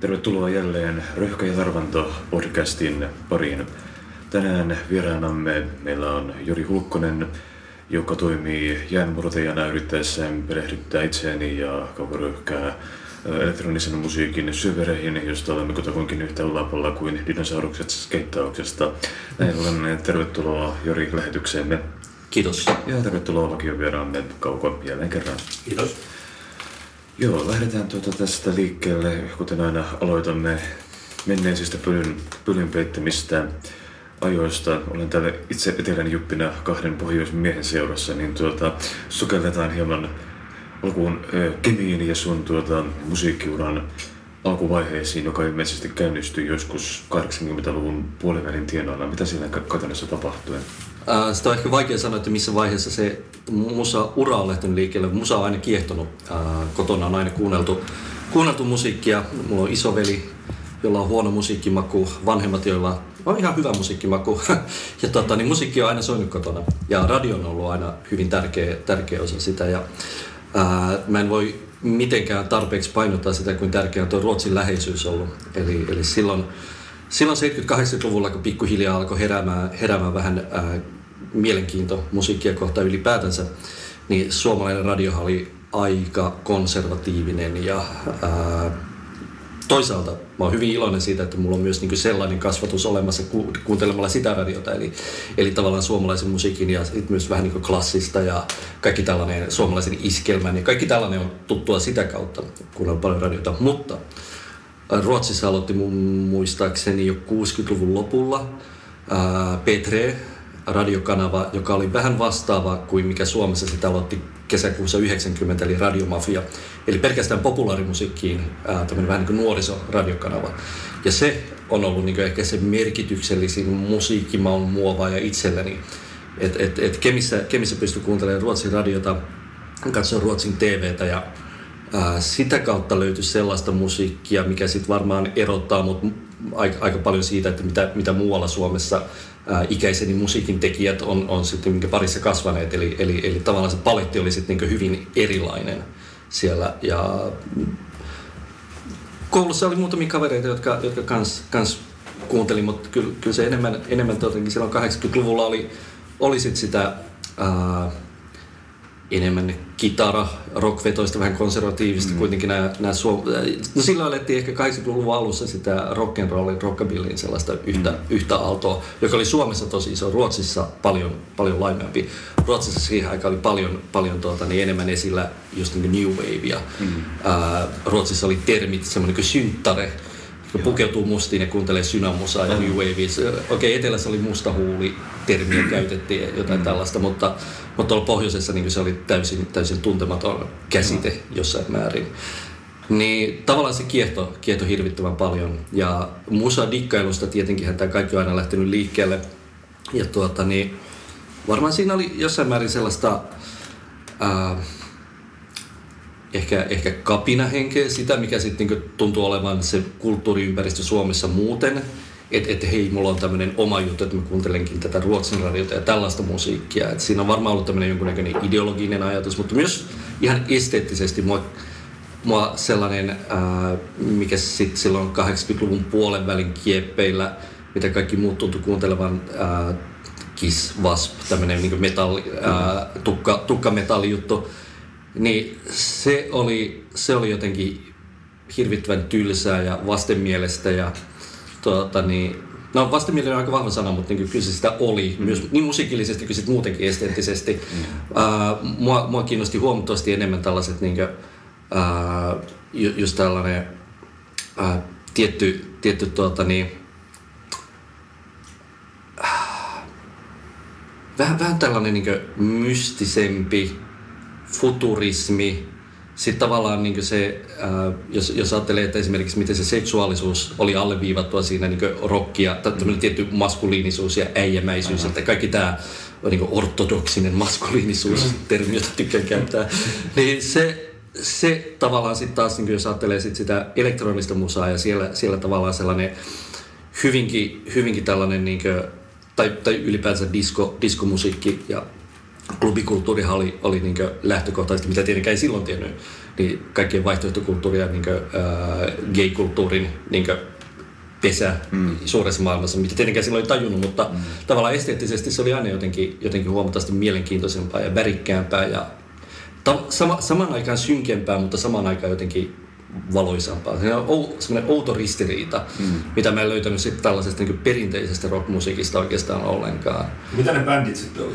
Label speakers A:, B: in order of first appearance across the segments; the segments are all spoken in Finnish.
A: Tervetuloa jälleen Röhkä ja Tarvanto podcastin pariin. Tänään vieraanamme meillä on Jori Hulkkonen, joka toimii jäänmurtajana yrittäessään perehdyttää itseäni ja kaukoröhkää elektronisen musiikin syövereihin, josta olemme kutakuinkin yhtä ulapalla kuin dinosaurukset skeittauksesta. Näin ollen tervetuloa Jori lähetykseemme.
B: Kiitos.
A: Ja tervetuloa vakiovieraamme Kauko jälleen kerran.
B: Kiitos.
A: Joo, lähdetään tuota tästä liikkeelle, kuten aina aloitamme menneisistä pylyn, pylyn peittämistä ajoista. Olen täällä itse etelän juppina kahden pohjoisen miehen seurassa, niin tuota, sukelletaan hieman alkuun Kemiin ja sun tuota, musiikkiuran alkuvaiheisiin, joka ilmeisesti käynnistyi joskus 80-luvun puolivälin tienoilla. Mitä siinä katsonnassa tapahtui?
B: Äh, sitä on ehkä vaikea sanoa, että missä vaiheessa se musa-ura on lähtenyt liikkeelle. Musa on aina kiehtonut. Äh, kotona on aina kuunneltu, kuunneltu musiikkia. Mulla on isoveli, jolla on huono musiikkimaku, vanhemmat, joilla on ihan hyvä musiikkimaku. ja tota, niin musiikki on aina soinut kotona. Ja radio on ollut aina hyvin tärkeä, tärkeä osa sitä. Ja, ää, mä en voi mitenkään tarpeeksi painottaa sitä, kuin tärkeä on tuo Ruotsin läheisyys ollut. Eli, eli silloin, silloin 70-80-luvulla, kun pikkuhiljaa alkoi heräämään, heräämään vähän ää, mielenkiinto musiikkia kohtaan ylipäätänsä, niin suomalainen radio oli aika konservatiivinen ja ää, toisaalta mä oon hyvin iloinen siitä, että mulla on myös niin sellainen kasvatus olemassa ku, kuuntelemalla sitä radiota, eli, eli tavallaan suomalaisen musiikin ja sit myös vähän niin klassista ja kaikki tällainen suomalaisen iskelmän ja kaikki tällainen on tuttua sitä kautta, kun on paljon radiota. Mutta Ruotsissa aloitti mun muistaakseni jo 60-luvun lopulla ää, Petre, radiokanava, joka oli vähän vastaava kuin mikä Suomessa sitä aloitti kesäkuussa 90, eli Radiomafia. Eli pelkästään populaarimusiikkiin ää, vähän niin kuin nuorisoradiokanava. Ja se on ollut niin ehkä se merkityksellisin musiikkimaun muovaaja itselleni. Et, et, et Kemissä, Kemissä pystyi kuuntelemaan Ruotsin radiota, katsoa Ruotsin TVtä ja ää, sitä kautta löytyi sellaista musiikkia, mikä sitten varmaan erottaa mut aika, aika paljon siitä, että mitä, mitä muualla Suomessa ää, ikäiseni musiikin tekijät on, on sitten minkä parissa kasvaneet. Eli, eli, eli tavallaan se paletti oli sitten niin hyvin erilainen siellä. Ja koulussa oli muutamia kavereita, jotka, jotka kans, kans kuuntelin, mutta kyllä, kyllä se enemmän, enemmän silloin 80-luvulla oli, oli sit sitä ää, enemmän kitara, rockvetoista, vähän konservatiivista mm. kuitenkin nämä, nämä suom... No silloin alettiin ehkä 80-luvun alussa sitä rock'n'rollin, rockabillyin sellaista yhtä, mm. yhtä aaltoa, joka oli Suomessa tosi iso, Ruotsissa paljon, paljon laimeampi. Ruotsissa siihen aikaan oli paljon, paljon tuota, niin enemmän esillä just niin New Wavea. Mm. Ää, Ruotsissa oli termit, semmoinen kuin synttare, kun pukeutuu mustiin ja kuuntelee synamusaa ja New Wavea. Okei, okay, etelässä oli musta huuli, termiä käytettiin jotain mm. tällaista, mutta, mutta tuolla pohjoisessa niin se oli täysin, täysin tuntematon käsite mm. jossain määrin. Niin tavallaan se kieto, kieto hirvittävän paljon. Ja musa-dikkailusta tietenkin tämä kaikki on aina lähtenyt liikkeelle. Ja tuota, niin, varmaan siinä oli jossain määrin sellaista... Ää, ehkä, ehkä kapinahenkeä, sitä mikä sitten niin tuntuu olevan se kulttuuriympäristö Suomessa muuten. Että et, hei, mulla on tämmöinen oma juttu, että mä kuuntelenkin tätä ruotsin radiota ja tällaista musiikkia. Et siinä on varmaan ollut tämmöinen jonkunnäköinen ideologinen ajatus, mutta myös ihan esteettisesti mua, mua sellainen, ää, mikä sitten silloin 80-luvun puolen välin kieppeillä, mitä kaikki muut tuntuu kuuntelevan, ää, Kiss, Wasp, tämmöinen niin metalli, tukka, tukkametallijuttu, niin se oli, se oli jotenkin hirvittävän tylsää ja vastenmielestä ja tuota, niin, No vastenmielinen on aika vahva sana, mutta niin kyllä se sitä oli, mm. myös niin musiikillisesti kuin muutenkin esteettisesti. Mm. Uh, mua, mua kiinnosti huomattavasti enemmän tällaiset niin kuin, uh, just tällainen uh, tietty, tietty tuota, niin, uh, vähän, vähän tällainen niin mystisempi, futurismi, sitten tavallaan niin se, ää, jos, jos ajattelee, että esimerkiksi miten se seksuaalisuus oli alleviivattua siinä niin rockia, tai tämmöinen tietty maskuliinisuus ja äijämäisyys, että kaikki tämä niin ortodoksinen maskuliinisuus, mm. termi, jota tykkään käyttää, niin se, se tavallaan sitten taas, niin jos ajattelee sit sitä elektronista musaa ja siellä, siellä tavallaan sellainen hyvinkin, hyvinkin tällainen, niin kuin, tai, tai ylipäänsä disco, diskomusiikki ja klubikulttuurihan oli, oli niin lähtökohtaisesti, mitä tietenkään ei silloin tiennyt, niin kaikkien vaihtoehtokulttuuria, niin kuin, äh, gay-kulttuurin niin pesä mm. suuressa maailmassa, mitä tietenkään silloin ei tajunnut, mutta mm. tavallaan esteettisesti se oli aina jotenkin, jotenkin huomattavasti mielenkiintoisempaa ja värikkäämpää ja ta- sama, saman aikaan synkempää, mutta saman aikaan jotenkin valoisampaa. Se on semmoinen outo ristiriita, mm. mitä mä en löytänyt sitten tällaisesta niin perinteisestä rockmusiikista oikeastaan ollenkaan.
C: Mitä ne bändit sitten oli?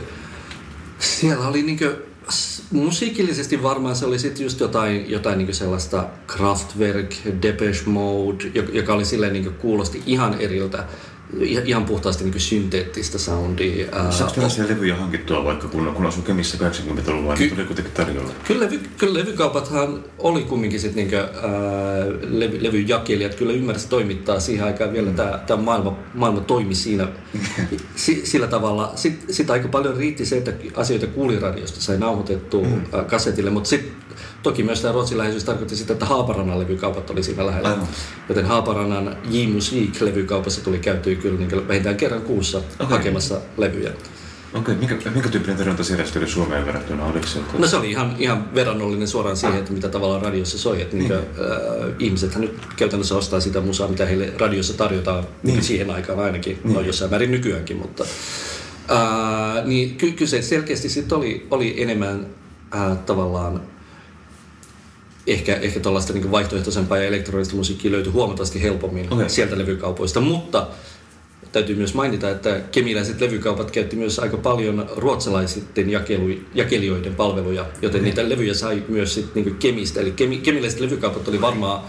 B: Siellä oli niin kuin, musiikillisesti varmaan se oli sitten just jotain, jotain niin sellaista Kraftwerk, Depeche Mode, joka oli silleen niin kuulosti ihan eriltä ihan puhtaasti niin synteettistä soundia.
A: Saako tällaisia levyjä hankittua vaikka kun, kun asui Kemissä 80-luvulla, niin tuli kuitenkin tarjolla?
B: Kyllä, levy, kyllä levykaupathan oli kumminkin sit niin kuin, ää, levy, levyjakelijat kyllä ymmärsivät toimittaa siihen aikaan vielä mm. tämä, tämä maailma, maailma toimi siinä si, sillä tavalla. Sitten sit aika paljon riitti se, että asioita kuuliradiosta sai nauhoitettua mm. kasetille, mutta sitten Toki myös tämä Ruotsin läheisyys tarkoitti sitä, että Haaparannan levykaupat oli siinä lähellä. Aivan. Joten Haaparannan J Music-levykaupassa tuli käytyä kyllä niin vähintään kerran kuussa okay. hakemassa levyjä.
A: Okei, okay. minkä, minkä tyyppinen tarjonta siellä oli Suomeen verrattuna? Oliko se,
B: No se oli ihan, ihan verrannollinen suoraan siihen, että mitä tavallaan radiossa soi. Että niin. Niin, äh, ihmisethän nyt käytännössä ostaa sitä musaa, mitä heille radiossa tarjotaan niin. siihen aikaan ainakin. Niin. No jossain määrin nykyäänkin, mutta... Äh, niin ky- kyllä se selkeästi sitten oli, oli enemmän äh, tavallaan ehkä, ehkä tuollaista niin vaihtoehtoisempaa ja elektronista musiikkia löytyi huomattavasti helpommin okay. sieltä levykaupoista, mutta täytyy myös mainita, että kemiläiset levykaupat käytti myös aika paljon ruotsalaisten jakelu, jakelijoiden palveluja, joten mm. niitä levyjä sai myös sit niin kemistä. Eli kemi, kemiläiset levykaupat oli varmaan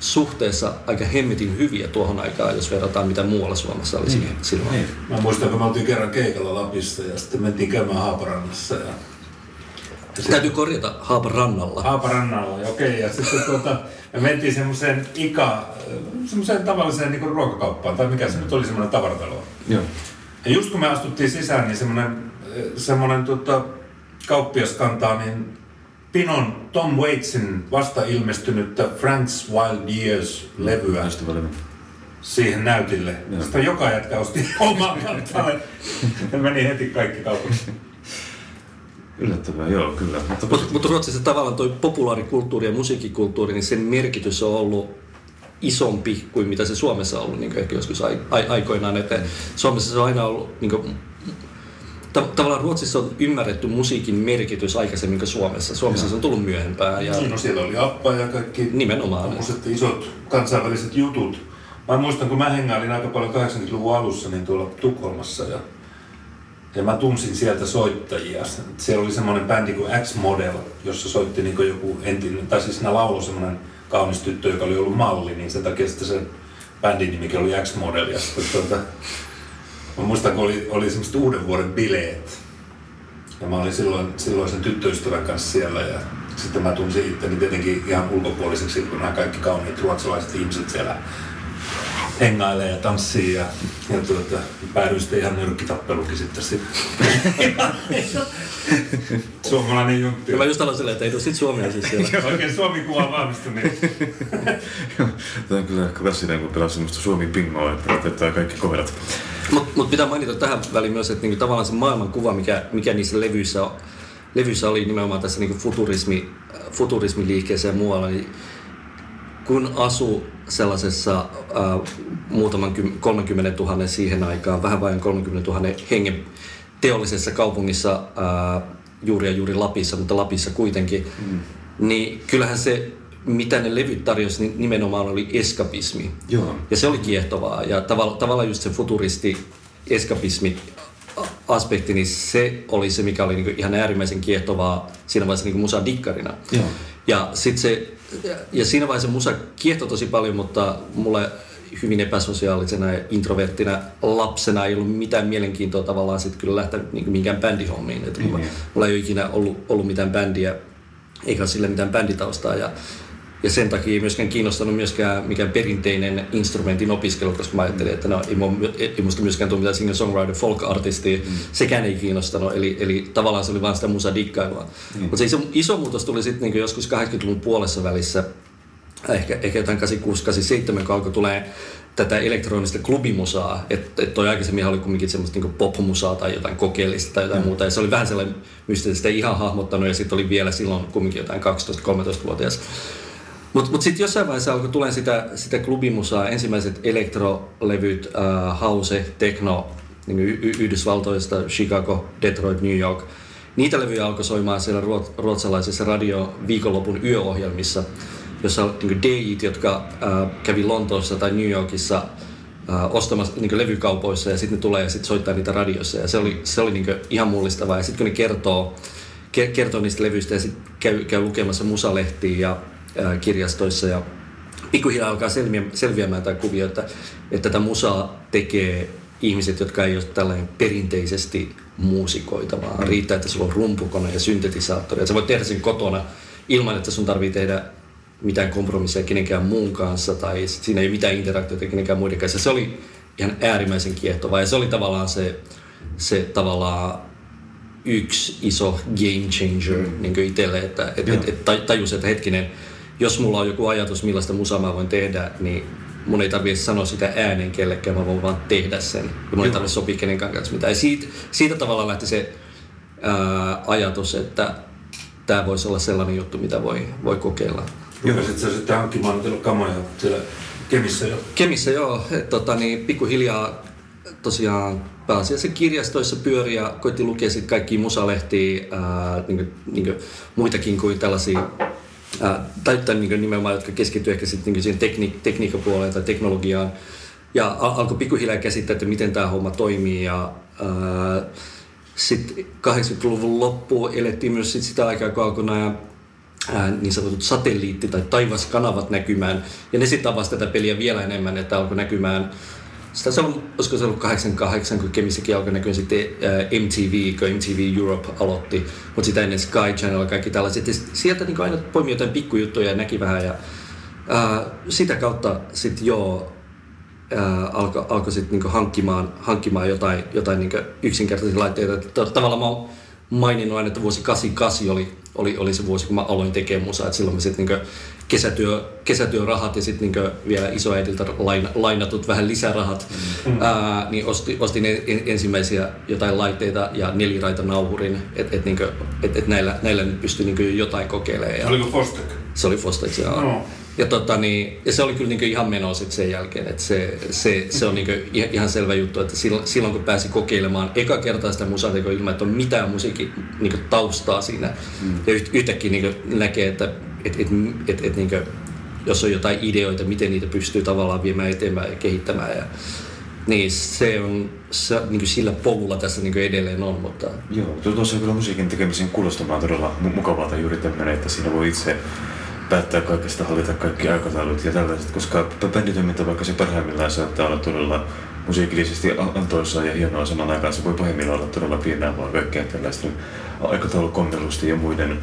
B: suhteessa aika hemmetin hyviä tuohon aikaan, jos verrataan mitä muualla Suomessa oli mm. silloin. Niin.
C: Mä muistan, kun me oltiin kerran keikalla Lapissa ja sitten mentiin käymään Haaparannassa ja
B: se Täytyy korjata Haaparannalla.
C: Haaparannalla, okei. Okay. Ja sitten tuota, me mentiin semmoiseen ika, semmoiseen tavalliseen niin ruokakauppaan, tai mikä se nyt oli semmoinen tavaratalo. Joo. Ja just kun me astuttiin sisään, niin semmoinen, semmoinen tota, kauppias kantaa niin Pinon Tom Waitsin vasta ilmestynyttä Frank's Wild Years-levyä siihen näytille. Joo. Sitä joka jätkä osti oman kantaan. meni heti kaikki kaupat.
A: Yllättävää, joo, kyllä.
B: Mutta, Mut, mutta Ruotsissa tavallaan tuo populaarikulttuuri ja musiikkikulttuuri, niin sen merkitys on ollut isompi kuin mitä se Suomessa on ollut niin ehkä joskus ai, ai, aikoinaan. Että Suomessa se on aina ollut, niin kuin, ta, tavallaan Ruotsissa on ymmärretty musiikin merkitys aikaisemmin kuin Suomessa. Suomessa ja. se on tullut myöhempään.
C: Ja... Niin, no siellä oli Appa ja kaikki
B: Nimenomaan.
C: isot kansainväliset jutut. Mä muistan, kun mä hengailin aika paljon 80-luvun alussa niin tuolla Tukholmassa ja ja mä tunsin sieltä soittajia. Siellä oli semmoinen bändi kuin X-Model, jossa soitti niin joku entinen, tai siis siinä lauloi semmoinen kaunis tyttö, joka oli ollut malli, niin sen takia sitten se bändin nimikin oli X-Model. Ja sitten tuota, mä muistan, kun oli, oli semmoiset uuden vuoden bileet. Ja mä olin silloin, silloin sen tyttöystävän kanssa siellä ja sitten mä tunsin itteni tietenkin ihan ulkopuoliseksi, kun nämä kaikki kauniit ruotsalaiset ihmiset siellä hengailee ja tanssii ja, ja tuota, päädyin sitten ihan nyrkkitappelukin sitten. Suomalainen juntti.
B: Mä just aloin silleen, että ei tule sit Suomea siis siellä.
C: Oikein Suomi kuva vahvistu niin.
A: Tämä on kyllä klassinen, kun pelaa semmoista Suomi pingoa, että otetaan kaikki kohdat.
B: Mutta mut pitää mainita tähän väliin myös, että niinku tavallaan se maailmankuva, mikä, mikä niissä levyissä, on, levyissä oli nimenomaan tässä niinku futurismi, futurismiliikkeessä ja muualla, niin kun asu sellaisessa äh, muutaman 30 000 siihen aikaan, vähän vain 30 000 hengen teollisessa kaupungissa äh, juuri ja juuri Lapissa, mutta Lapissa kuitenkin, mm. niin kyllähän se mitä ne levyt tarjosi, niin nimenomaan oli eskapismi. Joo. Ja se oli kiehtovaa. Ja tavalla, tavallaan just se futuristi eskapismi aspekti, niin se oli se, mikä oli niin ihan äärimmäisen kiehtovaa siinä vaiheessa niin musadikkarina. Joo. Ja sitten se ja siinä vaiheessa musa kiehtoi tosi paljon, mutta mulle hyvin epäsosiaalisena ja introverttina lapsena ei ollut mitään mielenkiintoa tavallaan sitten kyllä lähteä niin minkään bändihommiin. Että mm-hmm. mulla, ei ole ikinä ollut, ollut mitään bändiä, eikä sille mitään bänditaustaa. Ja ja sen takia ei myöskään kiinnostanut myöskään mikään perinteinen instrumentin opiskelu, koska mä ajattelin, että no, ei, ei musta myöskään tule mitään singer-songwriter folk-artistia. Mm. Sekään ei kiinnostanut, eli, eli tavallaan se oli vain sitä musadikkailua. Mm. Mutta se iso, iso muutos tuli sitten niin joskus 80-luvun puolessa välissä, ehkä, ehkä jotain 86-87, kun alkoi tulee tätä elektronista klubimusaa, että et toi aikaisemmin oli kumminkin semmoista niinku popmusaa tai jotain kokeellista tai jotain mm. muuta, ja se oli vähän sellainen mystistä, sitä ihan hahmottanut, ja sitten oli vielä silloin kumminkin jotain 12-13-vuotias. Mutta mut sitten jossain vaiheessa alkoi tulee sitä, sitä klubimusaa, ensimmäiset elektrolevyt, uh, house, techno, niin y- Yhdysvaltoista, Chicago, Detroit, New York. Niitä levyjä alkoi soimaan siellä ruotsalaisessa radio viikonlopun yöohjelmissa – jossa niin DJt, jotka äh, kävi Lontoossa tai New Yorkissa äh, ostamassa niin levykaupoissa ja sitten ne tulee ja sitten soittaa niitä radiossa. Ja se oli, se oli niin ihan mullistavaa. Ja sitten kun ne kertoo, ke, kertoo niistä levyistä ja sitten käy, käy lukemassa musalehtiä ja äh, kirjastoissa ja pikkuhiljaa alkaa selviä, selviämään tämä kuvio, että, että tätä musaa tekee ihmiset, jotka ei ole tällainen perinteisesti muusikoita, vaan mm. riittää, että sulla on rumpukone ja syntetisaattori. Että sä voit tehdä sen kotona ilman, että sun tarvii tehdä mitään kompromisseja kenenkään muun kanssa tai siinä ei ole mitään interaktiota kenenkään muiden kanssa. Se oli ihan äärimmäisen kiehtovaa ja se oli tavallaan se, se tavallaan yksi iso game changer mm. niin itselle, että et, et, et tajus, että hetkinen, jos mulla on joku ajatus, millaista musaa mä voin tehdä, niin mun ei tarvitse sanoa sitä äänen kellekään, mä voin vaan tehdä sen. Ja mun ei tarvitse sopia kenenkään kanssa mitään. Ja siitä, siitä tavalla lähti se ää, ajatus, että tämä voisi olla sellainen juttu, mitä voi, voi kokeilla.
C: Rupesit sä sitten hankkimaan niitä kamoja siellä Kemissä jo?
B: Kemissä joo. Et, tota, niin, pikkuhiljaa tosiaan pääasiassa kirjastoissa pyöri ja koitti lukea sitten kaikki musalehtiä, ää, niin kuin, niin kuin, muitakin kuin tällaisia tai, tai niin nimenomaan, jotka keskittyy ehkä sitten niin siihen tekni, tekniikkapuoleen tai teknologiaan. Ja al- alkoi pikkuhiljaa käsittää, että miten tämä homma toimii. Ja, sitten 80-luvun loppuun elettiin myös sit sitä aikaa, kun alkoi nämä niin sanotut satelliitti- tai taivaskanavat näkymään. Ja ne sitten avasi tätä peliä vielä enemmän, että alkoi näkymään sitä se on, olisiko se ollut 88, kun Kemissäkin alkoi näkyä sitten ää, MTV, kun MTV Europe aloitti, mutta sitä ennen Sky Channel ja kaikki tällaiset. Ja sieltä niin aina poimi jotain pikkujuttuja ja näki vähän ja ää, sitä kautta sitten joo, alkoi alko sitten niin hankkimaan, hankkimaan jotain, jotain niin yksinkertaisia laitteita. Tavallaan mä oon maininnut aina, että vuosi 88 oli oli, oli se vuosi, kun mä aloin tekemään musaa. Että silloin mä sitten niin kesätyö, kesätyörahat ja sitten niin vielä isoäidiltä lain, lainatut vähän lisärahat, mm. ää, niin osti, ostin en, ensimmäisiä jotain laitteita ja neliraita nauhurin, että et, niin et, et näillä, näillä nyt pystyi niin jotain kokeilemaan. Ja
C: Oliko Fostek?
B: Se oli Fostek, joo. No. Ja, tota, niin, ja se oli kyllä niin ihan menoa sit sen jälkeen. Että se, se, se on niin ihan selvä juttu, että silloin, silloin kun pääsi kokeilemaan eka kertaa sitä musatekoa ilman, että on mitään musiikin niin taustaa siinä. Mm. Ja yht, yhtäkkiä niin näkee, että et, et, et, et, niin jos on jotain ideoita, miten niitä pystyy tavallaan viemään eteenpäin ja kehittämään. Ja, niin se on se, niin sillä polulla tässä niin edelleen on. Mutta...
A: Joo, tuossa kyllä musiikin tekemisen kuulostamaan todella mukavalta juuri tämmöinen, että siinä voi itse päättää kaikesta, hallita kaikki aikataulut ja tällaiset, koska bänditoiminta vaikka se parhaimmillaan saattaa olla todella musiikillisesti antoisaa ja hienoa saman aikaan, se voi pahimmillaan olla todella pienää vaan kaikkea tällaista aikataulukonvelusta ja muiden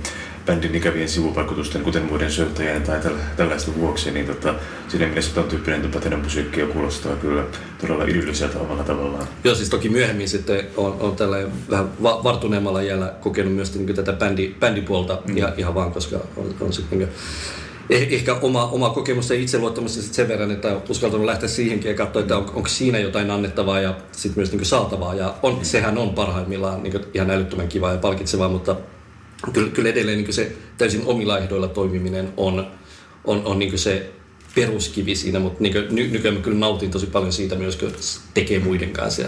A: bändin ikävien sivuvaikutusten, kuten muiden syöttäjien tai tällaisten vuoksi, niin tota, siinä mielessä tuon tyyppinen tehdä musiikkia kuulostaa kyllä todella idylliseltä omalla tavallaan.
B: Joo, siis toki myöhemmin sitten on, on tällä vähän va- vartuneemmalla jällä kokenut myös niin tätä bändi, bändipuolta mm. ihan, ihan vaan, koska on, on sitten niin eh, ehkä oma, oma kokemus ja itseluottamus sen verran, että on uskaltanut lähteä siihenkin ja katsoa, että on, onko siinä jotain annettavaa ja sitten myös niin saatavaa. Ja on, mm. sehän on parhaimmillaan niin ihan älyttömän kiva ja palkitsevaa, mutta kyllä, kyllä edelleen niin se täysin omilla ehdoilla toimiminen on, on, on niin se peruskivi siinä, mutta niin ny, nykyään mä kyllä nautin tosi paljon siitä myös, kun tekee muiden kanssa. Ja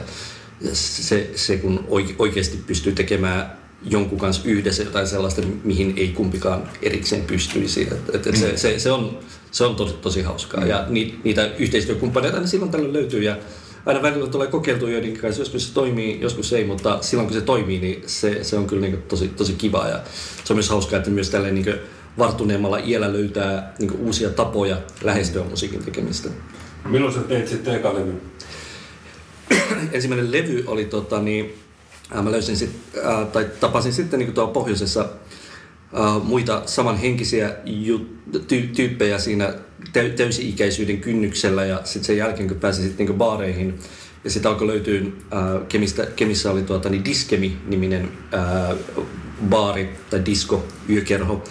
B: se, se kun oikeasti pystyy tekemään jonkun kanssa yhdessä jotain sellaista, mihin ei kumpikaan erikseen pystyisi. Et, et, et se, se, se, on, se on tosi, tosi hauskaa. Mm. Ja niitä yhteistyökumppaneita niin silloin tällöin löytyy. Ja aina välillä tulee kokeiltu joidenkin kanssa, joskus se toimii, joskus ei, mutta silloin kun se toimii, niin se, se on kyllä niin tosi, tosi kiva ja se on myös hauskaa, että myös tällä niin varttuneemmalla iällä löytää niin uusia tapoja lähestyä musiikin tekemistä.
C: Milloin sä teit sitten eka levy?
B: Ensimmäinen levy oli tota, niin, mä löysin sit, äh, tai tapasin sitten niin tuolla pohjoisessa äh, muita samanhenkisiä ju- ty- tyyppejä siinä täysi-ikäisyyden kynnyksellä ja sitten sen jälkeen kun pääsin sitten niinku baareihin ja sitten alkoi löytyä, äh, Kemistä, Kemissä oli tuota, niin Diskemi-niminen äh, baari tai disco, yökerho,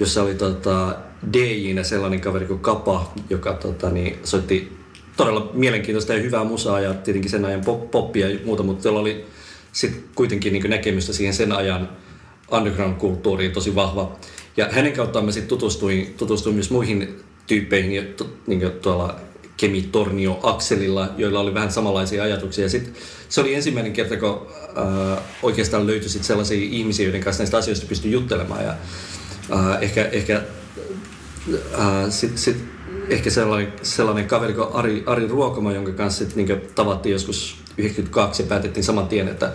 B: jossa oli tota, DJnä sellainen kaveri kuin Kapa, joka tota, niin, soitti todella mielenkiintoista ja hyvää musaa ja tietenkin sen ajan pop, poppia ja muuta, mutta jolla oli sitten kuitenkin niin näkemystä siihen sen ajan underground-kulttuuriin tosi vahva. Ja hänen kauttaan mä sitten tutustuin, tutustuin myös muihin tyyppeihin niin tuolla Kemi Tornio Akselilla, joilla oli vähän samanlaisia ajatuksia. Sitten se oli ensimmäinen kerta, kun äh, oikeastaan löytyi sit sellaisia ihmisiä, joiden kanssa näistä asioista pystyi juttelemaan. Ja, äh, ehkä ehkä, äh, sit, sit, ehkä sellainen, sellainen kaveri kuin Ari, Ari Ruokoma, jonka kanssa sit, niin tavattiin joskus 92 ja päätettiin saman tien, että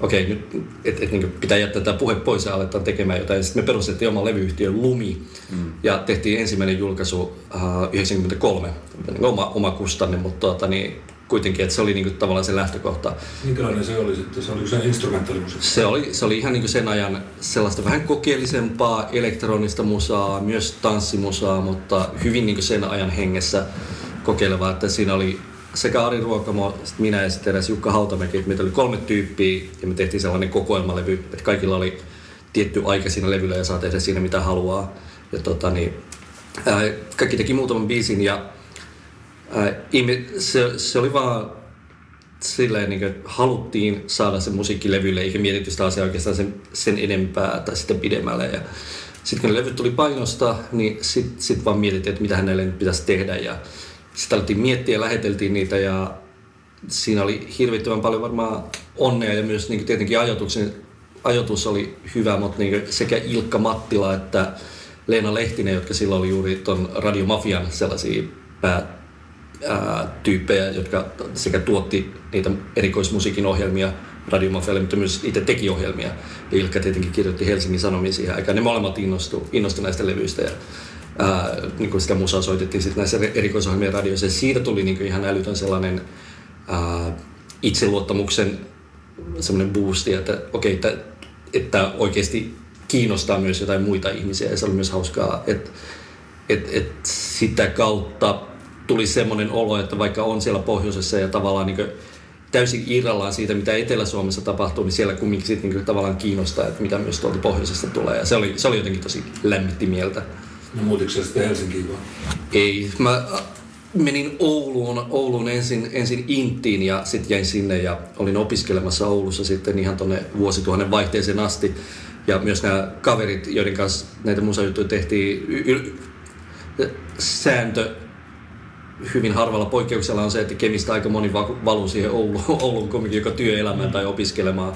B: okei, okay, nyt et, et, niin pitää jättää tämä puhe pois ja aletaan tekemään jotain. Sitten me perustettiin oma levyyhtiö Lumi mm. ja tehtiin ensimmäinen julkaisu uh, 93, niin oma, oma kustanne, mutta tuota, niin, kuitenkin, että se oli niinku tavallaan se lähtökohta.
C: Minkälainen se oli sitten? Se oli se instrumentaalimusiikki?
B: Se oli, se oli ihan niinku sen ajan sellaista vähän kokeellisempaa elektronista musaa, myös tanssimusaa, mutta hyvin niinku sen ajan hengessä kokeilevaa, että siinä oli sekä Ari Ruokamo, minä ja sitten edes Jukka Hautamäki, että meitä oli kolme tyyppiä ja me tehtiin sellainen kokoelmalevy, että kaikilla oli tietty aika siinä levyllä ja saa tehdä siinä mitä haluaa. Ja tota, niin, ää, kaikki teki muutaman biisin ja ää, se, se oli vaan silleen, niin kuin, että haluttiin saada se musiikki levylle, eikä mietitty sitä asiaa oikeastaan sen, sen enempää tai sitten pidemmälle. Ja sitten kun ne levyt tuli painosta, niin sitten sit vaan mietittiin, että mitä hänelle nyt pitäisi tehdä. Ja sitten alettiin miettiä läheteltiin niitä ja siinä oli hirvittävän paljon varmaan onnea ja myös niin tietenkin ajatuksen, ajatus oli hyvä, mutta niin sekä Ilkka Mattila että Leena Lehtinen, jotka silloin oli juuri tuon Radiomafian sellaisia pää, ää, tyyppejä, jotka sekä tuotti niitä erikoismusiikin ohjelmia Radiomafialle, mutta myös itse teki ohjelmia. Ilkka tietenkin kirjoitti Helsingin Sanomiin siihen aikaan. Ne molemmat innostu, innostu näistä levyistä. Ja ää, niin kuin sitä musaa soitettiin sitten näissä erikoisohjelmien radioissa. Siitä tuli niin kuin ihan älytön sellainen ää, itseluottamuksen semmoinen boosti, että okei, okay, että, että oikeasti kiinnostaa myös jotain muita ihmisiä. Ja se oli myös hauskaa, että että että sitä kautta tuli semmoinen olo, että vaikka on siellä pohjoisessa ja tavallaan niin täysin irrallaan siitä, mitä Etelä-Suomessa tapahtuu, niin siellä kumminkin sitten niin tavallaan kiinnostaa, että mitä myös tuolta pohjoisesta tulee. Ja se oli, se oli jotenkin tosi lämmitti mieltä.
C: No muutitko sitten Helsinkiin vai?
B: Ei, mä äh, menin Ouluun, Ouluun ensin, ensin Intiin ja sitten jäin sinne ja olin opiskelemassa Oulussa sitten ihan tuonne vuosituhannen vaihteeseen asti. Ja myös nämä kaverit, joiden kanssa näitä musajuttuja tehtiin, y- y- sääntö hyvin harvalla poikkeuksella on se, että Kemistä aika moni valuu siihen Ouluun, Ouluun kumminkin joko työelämään tai opiskelemaan.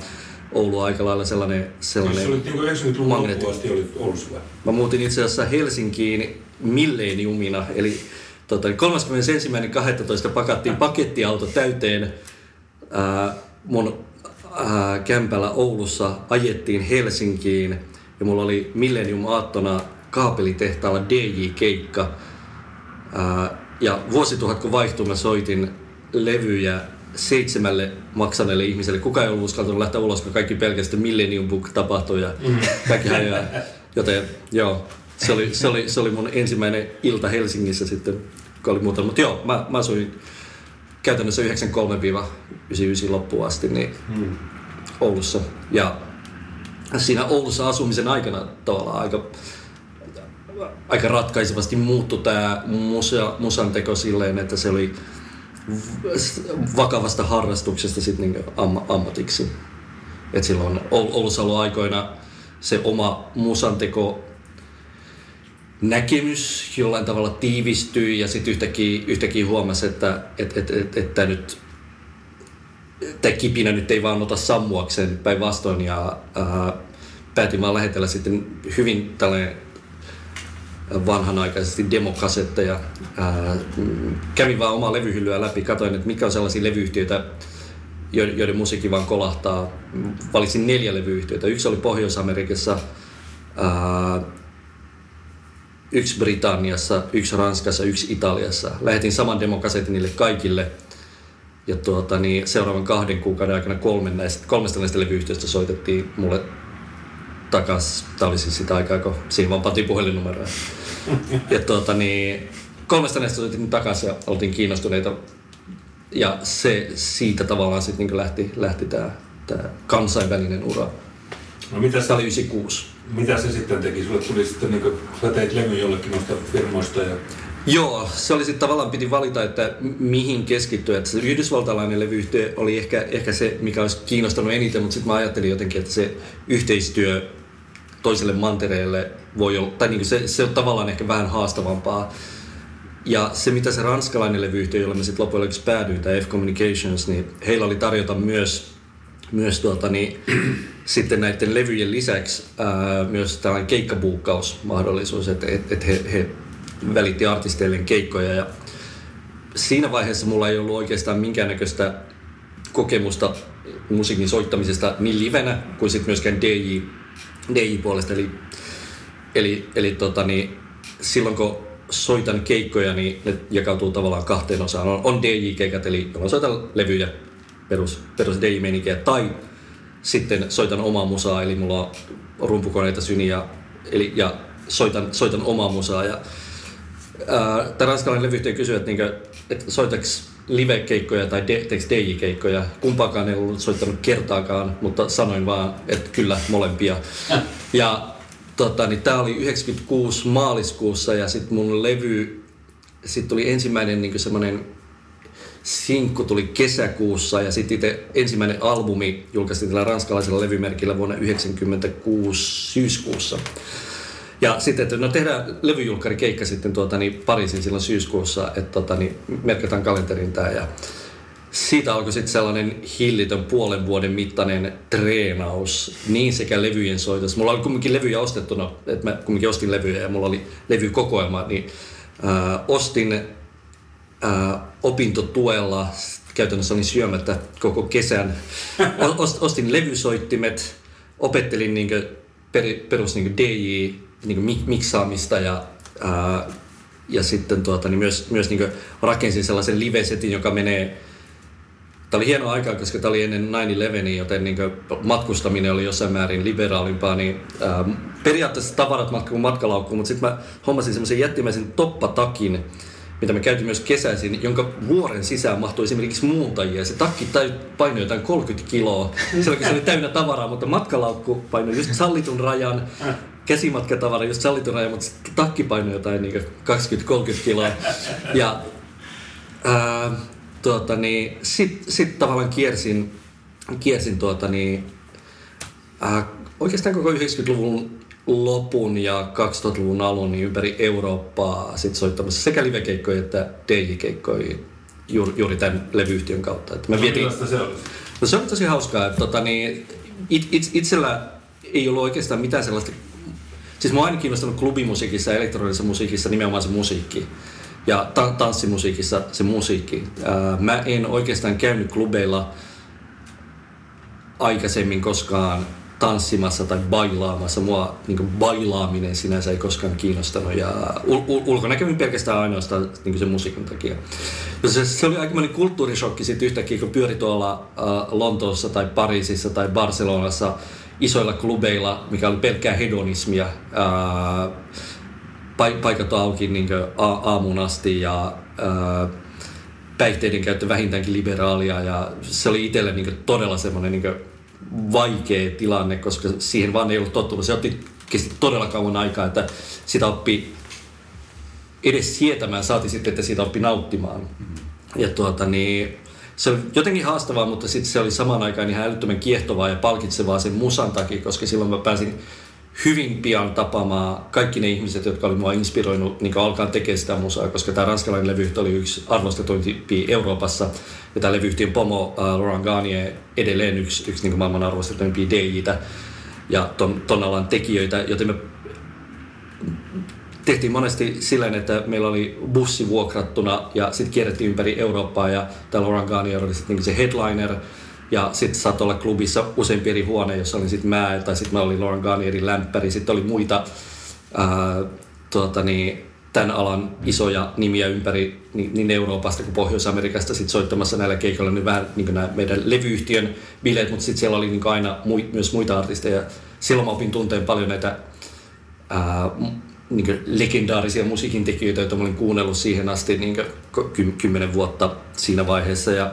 B: Oulu aika lailla sellainen, sellainen
C: Jos olit niin 90-luvun loppuun asti olit Oulussa vai?
B: Mä muutin itse asiassa Helsinkiin milleniumina, eli tota, 31.12. pakattiin pakettiauto täyteen ää, mun ää, kämpällä Oulussa, ajettiin Helsinkiin ja mulla oli Millennium aattona kaapelitehtaalla DJ-keikka. Ää, ja vuosituhat kun vaihtui, mä soitin levyjä seitsemälle maksaneelle ihmiselle. Kuka ei ollut uskaltanut lähteä ulos, kun kaikki pelkästään Millennium Book tapahtui ja mm. kaikki hajoaa. Joten joo, se oli, se, oli, se oli mun ensimmäinen ilta Helsingissä sitten, kun oli muuta. Mutta joo, mä, mä asuin käytännössä 93-99 loppuun asti niin mm. Oulussa. Ja siinä Oulussa asumisen aikana tavallaan aika, aika ratkaisevasti muuttui tämä musa, musan teko silleen, että se oli vakavasta harrastuksesta sit niin am, ammatiksi. Et silloin Oulussa ollut aikoina se oma musanteko näkemys jollain tavalla tiivistyi ja sitten yhtäkkiä, yhtäkkiä huomasi, että et, et, et, et, et nyt tämä kipinä nyt ei vaan ota sammuakseen päinvastoin ja ää, päätin vaan lähetellä sitten hyvin tällainen vanhanaikaisesti demokasetteja. Ää, kävin vaan omaa levyhyllyä läpi, katsoin, että mikä on sellaisia levyyhtiöitä, joiden musiikki vaan kolahtaa. Valitsin neljä levyyhtiötä. Yksi oli Pohjois-Amerikassa, ää, yksi Britanniassa, yksi Ranskassa, yksi Italiassa. Lähetin saman demokasetin niille kaikille. Ja tuota, niin seuraavan kahden kuukauden aikana kolme näistä, kolmesta näistä levyyhtiöistä soitettiin mulle takas. Tämä oli siis sitä aikaa, kun siinä vaan pantiin puhelinnumeroja. Ja tuota, niin, kolmesta näistä soitin takaisin ja oltiin kiinnostuneita. Ja se siitä tavallaan sitten niin lähti, lähti tämä tää kansainvälinen ura.
C: No mitä
B: Tämä oli 96.
C: mitä se sitten teki? Sulle tuli sitten, niin kuin, sä teit levy jollekin noista firmoista ja
B: Joo, se oli sitten tavallaan piti valita, että mihin keskittyä. Että se yhdysvaltalainen levyyhtiö oli ehkä, ehkä se, mikä olisi kiinnostanut eniten, mutta sitten mä ajattelin jotenkin, että se yhteistyö toiselle mantereelle voi olla, tai niin se, se on tavallaan ehkä vähän haastavampaa. Ja se, mitä se ranskalainen levyyhtiö, jolla me sitten loppujen lopuksi päädyin, tämä F-Communications, niin heillä oli tarjota myös, myös tuota, niin, sitten näiden levyjen lisäksi ää, myös tällainen keikkabuukkausmahdollisuus, että et, et he, he välitti artisteille keikkoja ja siinä vaiheessa mulla ei ollut oikeastaan minkäännäköistä kokemusta musiikin soittamisesta niin livenä kuin sitten myöskään DJ, DJ-puolesta. Eli, eli, eli tota, niin, silloin kun soitan keikkoja, niin ne jakautuu tavallaan kahteen osaan. On, on DJ-keikat, eli jolloin soitan levyjä, perus, perus dj tai sitten soitan omaa musaa, eli mulla on rumpukoneita syniä, eli, ja soitan, soitan omaa musaa. Ja tämä ranskalainen levyyhtiö kysyi, että, niinku, että soitaks live-keikkoja tai de, DJ-keikkoja. Kumpaakaan ei ollut soittanut kertaakaan, mutta sanoin vaan, että kyllä molempia. Ja tota, niin tämä oli 96 maaliskuussa ja sitten mun levy, sitten tuli ensimmäinen niin semmoinen sinkku tuli kesäkuussa ja sitten itse ensimmäinen albumi julkaistiin tällä ranskalaisella levymerkillä vuonna 1996 syyskuussa. Ja sitten, että no tehdään levyjulkkarikeikka sitten tuota, niin Pariisin silloin syyskuussa, että tota, niin merkataan kalenterin tämä ja siitä alkoi sitten sellainen hillitön puolen vuoden mittainen treenaus, niin sekä levyjen soitos. Mulla oli kumminkin levyjä ostettuna, että mä kumminkin ostin levyjä ja mulla oli levykokoelma, niin äh, ostin äh, opintotuella, käytännössä olin syömättä koko kesän. Ostin levysoittimet, opettelin niin perus niin DJ niin kuin miksaamista ja, ää, ja sitten tuota, niin myös, myös niin rakensin sellaisen live-setin, joka menee Tämä oli hieno aika, koska tämä oli ennen 9-11, joten niin matkustaminen oli jossain määrin liberaalimpaa. Niin, ää, periaatteessa tavarat matka kuin matkalaukkuun, mutta sitten mä hommasin semmoisen jättimäisen toppatakin, mitä me käytiin myös kesäisin, jonka vuoren sisään mahtui esimerkiksi muuntajia. Se takki painoi jotain 30 kiloa. Se oli täynnä tavaraa, mutta matkalaukku painoi just sallitun rajan käsimatkatavara just sallitun rajan, mutta takki painoi jotain niin 20-30 kiloa. Ja ää, tuota, niin, sitten sit tavallaan kiersin, kiersin tuota, niin, ää, oikeastaan koko 90-luvun lopun ja 2000-luvun alun niin ympäri Eurooppaa sit soittamassa sekä livekeikkoja että DJ-keikkoja juuri, juuri tämän levyyhtiön kautta.
C: Että mä vietin, se oli?
B: No se oli tosi hauskaa. Että, tota, niin, it, it, itsellä ei ollut oikeastaan mitään sellaista Siis mä oon aina kiinnostanut klubimusiikissa ja elektronisessa musiikissa nimenomaan se musiikki. Ja ta- tanssimusiikissa se musiikki. Ää, mä en oikeastaan käynyt klubeilla aikaisemmin koskaan tanssimassa tai bailaamassa. Mua niin bailaaminen sinänsä ei koskaan kiinnostanut ja ul- ul- ulkonäkömin pelkästään ainoastaan niin sen musiikin takia. Ja se, se oli aikamoinen kulttuurishokki sitten yhtäkkiä, kun pyöri tuolla äh, Lontoossa tai Pariisissa tai Barcelonassa – isoilla klubeilla, mikä oli pelkkää hedonismia. Ää, paikat auki niin aamuun asti ja ää, päihteiden käyttö vähintäänkin liberaalia ja se oli itselle niin todella semmoinen niin vaikea tilanne, koska siihen vaan ei ollut tottunut. Se otti kesti todella kauan aikaa, että sitä oppi edes sietämään, saati sitten, että siitä oppi nauttimaan. Ja tuota, niin, se oli jotenkin haastavaa, mutta sitten se oli samaan aikaan ihan älyttömän kiehtovaa ja palkitsevaa sen musan takia, koska silloin mä pääsin hyvin pian tapaamaan kaikki ne ihmiset, jotka oli mua inspiroinut niin alkaa tekemään sitä musaa, koska tämä ranskalainen levyyhtiö oli yksi arvostetuimpi Euroopassa. Ja tämä levyyhtiön pomo uh, Laurent Garnier edelleen yksi, yksi niin maailman arvostetuimpia DJitä ja ton, ton alan tekijöitä, joten me tehtiin monesti silleen, että meillä oli bussi vuokrattuna ja sitten kierrettiin ympäri Eurooppaa ja täällä Orangania oli sitten niin se headliner ja sitten saattoi olla klubissa useampi eri huone, jossa oli sitten mä tai sitten mä olin Lauren Garnierin lämpäri. Sitten oli muita ää, tuota, niin, tämän alan isoja nimiä ympäri niin, niin Euroopasta kuin Pohjois-Amerikasta sit soittamassa näillä keikoilla niin vähän niin nämä meidän levyyhtiön bileet, mutta sitten siellä oli niin aina mui, myös muita artisteja. Silloin mä opin tunteen paljon näitä ää, niin legendaarisia musiikintekijöitä, joita mä olin kuunnellut siihen asti niin kymmenen vuotta siinä vaiheessa. Ja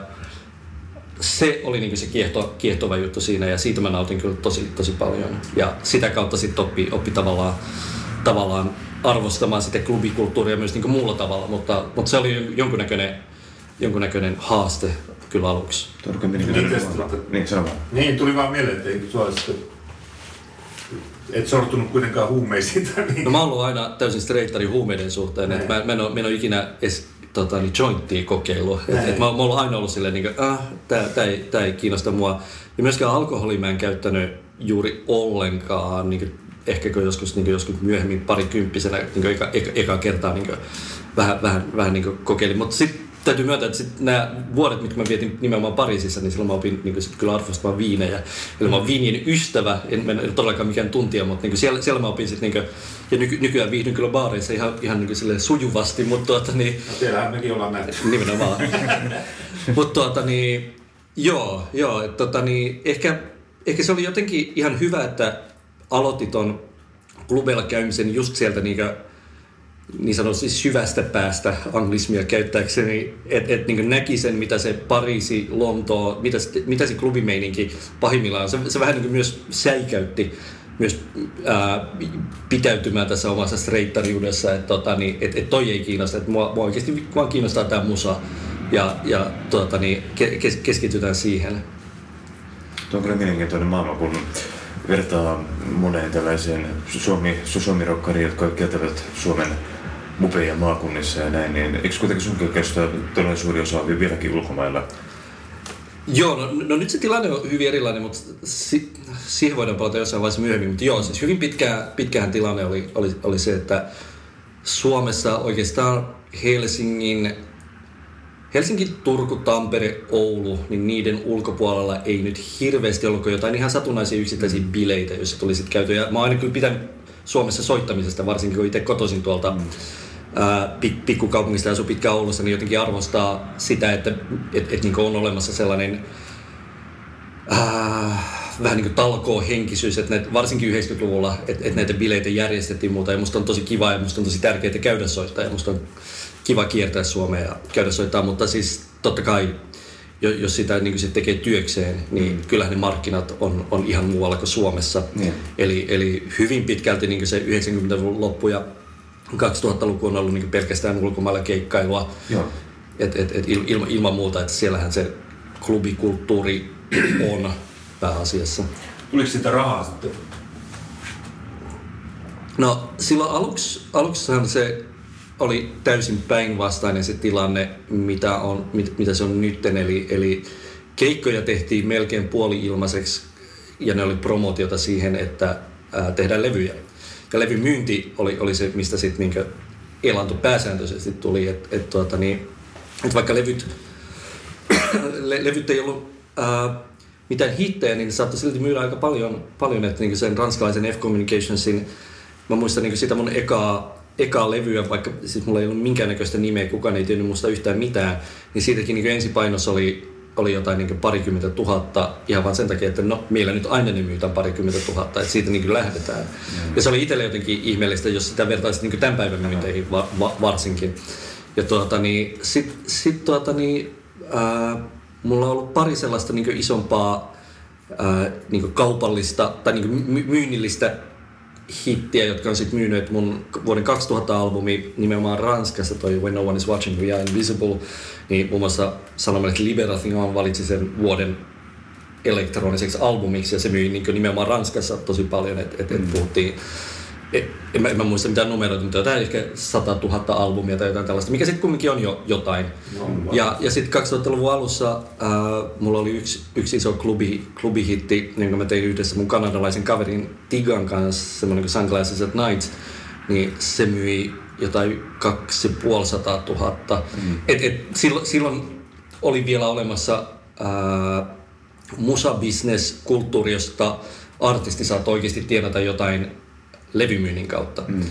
B: se oli niin se kiehto, kiehtova juttu siinä ja siitä mä nautin kyllä tosi, tosi paljon. Ja sitä kautta sitten oppi, oppi tavallaan, tavallaan arvostamaan sitten klubikulttuuria myös niin muulla tavalla, mutta, mutta se oli jonkunnäköinen, jonkunnäköinen haaste kyllä aluksi.
C: Niin, niin, tuli vaan mieleen, että ei sua sitten et sortunut kuitenkaan huumeisiin. Niin.
B: No mä oon ollut aina täysin streittari huumeiden suhteen, että mä, mä, en ole, mä en ole ikinä edes tota, niin jointtia kokeilu. Et, et mä, mä oon aina ollut silleen, niin kuin, ah, tää, tää, ei, tää ei kiinnosta mua. Ja myöskään alkoholia mä en käyttänyt juuri ollenkaan, niin kuin, ehkä joskus, niin kuin, joskus myöhemmin parikymppisenä niin kuin eka, eka, eka kertaa niin kuin, vähän, vähän, vähän niin kuin kokeilin. Mutta sitten täytyy myöntää, että sit nämä vuodet, mitkä mä vietin nimenomaan Pariisissa, niin silloin mä opin niin sit kyllä arvostamaan viinejä. Eli mä oon viinien ystävä, en, mä en todellakaan mikään tuntija, mutta niin siellä, siellä mä opin sitten, niin ja nyky, nykyään viihdyn kyllä baareissa ihan, ihan niin sujuvasti, mutta tuota niin...
C: No siellähän mekin ollaan näitä.
B: Nimenomaan. mutta tuota niin, joo, joo, että tota niin, ehkä, ehkä se oli jotenkin ihan hyvä, että aloitit ton klubeilla käymisen just sieltä niin niin sanotusti syvästä päästä anglismia käyttääkseni, että et, niin näki sen, mitä se Pariisi, Lontoo, mitä, mitä se klubimeininki pahimmillaan, se, se vähän niin myös säikäytti myös ää, pitäytymään tässä omassa streittariudessa, että tota, niin, et, et toi ei kiinnosta, että mua, mua oikeasti vaan kiinnostaa tämä musa ja, ja tota, niin, kes, keskitytään siihen.
A: Tuo on kyllä mielenkiintoinen maailma, kun vertaa moneen tällaiseen suomi, suomirokkariin, jotka kieltävät Suomen mupeja maakunnissa ja näin, niin eikö kuitenkin sun kestä todella suuri osa vieläkin ulkomailla?
B: Joo, no, no, nyt se tilanne on hyvin erilainen, mutta si, siihen voidaan palata jossain vaiheessa myöhemmin. Mutta joo, siis hyvin pitkä, pitkähän tilanne oli, oli, oli se, että Suomessa oikeastaan Helsingin, Helsinki, Turku, Tampere, Oulu, niin niiden ulkopuolella ei nyt hirveästi ollut jotain ihan satunnaisia yksittäisiä bileitä, joissa tuli sitten käyty. Ja mä oon aina kyllä pitänyt Suomessa soittamisesta, varsinkin kun itse kotoisin tuolta mm pikkukaupungista ja asuu pitkään Oulussa, niin jotenkin arvostaa sitä, että et, et, niin on olemassa sellainen äh, vähän niin kuin talkoo henkisyys, että näitä, varsinkin 90-luvulla, että, että näitä bileitä järjestettiin muuta. Ja musta on tosi kiva ja musta on tosi tärkeää käydä soittaa ja musta on kiva kiertää Suomea ja käydä soittaa, mutta siis totta kai jos sitä niin se tekee työkseen, niin mm. kyllähän ne markkinat on, on ihan muualla kuin Suomessa. Mm. Eli, eli hyvin pitkälti niin se 90-luvun loppu ja 2000-luku on ollut niin pelkästään ulkomailla keikkailua. Joo. Et, et, et ilma, ilman muuta, että siellähän se klubikulttuuri on pääasiassa.
C: Tuliko sitä rahaa sitten?
B: No silloin aluksi, aluksihan se oli täysin päinvastainen se tilanne, mitä, on, mit, mitä se on nytten. Eli, eli keikkoja tehtiin melkein puoli-ilmaiseksi ja ne oli promotiota siihen, että ää, tehdään levyjä. Ja levymyynti oli, oli se, mistä sitten niin elanto pääsääntöisesti tuli. Että et, tuota, niin, et vaikka levyt, le, levyt ei ollut ää, mitään hittejä, niin saattoi silti myydä aika paljon, paljon että niin sen ranskalaisen F-Communicationsin, mä muistan niin sitä mun ekaa, ekaa levyä, vaikka siis mulla ei ollut minkäännäköistä nimeä, kukaan ei tiennyt musta yhtään mitään, niin siitäkin niin ensipainos oli oli jotain niin parikymmentä tuhatta ihan vain sen takia, että no, meillä nyt aina ne myytään parikymmentä tuhatta, että siitä niin lähdetään. Mm. Ja se oli itselle jotenkin ihmeellistä, jos sitä vertaisi niin tämän päivän myynteihin va- va- varsinkin. Ja tuota, niin, sitten sit, tuota, niin, ää, mulla on ollut pari sellaista niin isompaa ää, niin kaupallista tai niin my- myynnillistä hittiä, jotka on sitten myynyt mun vuoden 2000-albumi nimenomaan Ranskassa, toi When No One Is Watching We Are Invisible, niin muun muassa sanomalehti Liberation valitsi sen vuoden elektroniseksi albumiksi ja se myi niin nimenomaan Ranskassa tosi paljon, että et, et mm. puhuttiin et, en, mä, en mä muista mitään numeroita, mutta jotain ehkä 100 000 albumia tai jotain tällaista, mikä sitten kumminkin on jo jotain. No, ja, ja sitten 2000-luvun alussa äh, mulla oli yksi, yksi iso klubi, klubihitti, jonka mä tein yhdessä mun kanadalaisen kaverin Tigan kanssa, semmoinen kuin Sunglasses at Night, niin se myi jotain 2500 000. Mm. Et, et, silloin, silloin oli vielä olemassa äh, musabisnes, kulttuuri, josta artisti saat oikeasti tienata jotain levymyynnin kautta. Mm.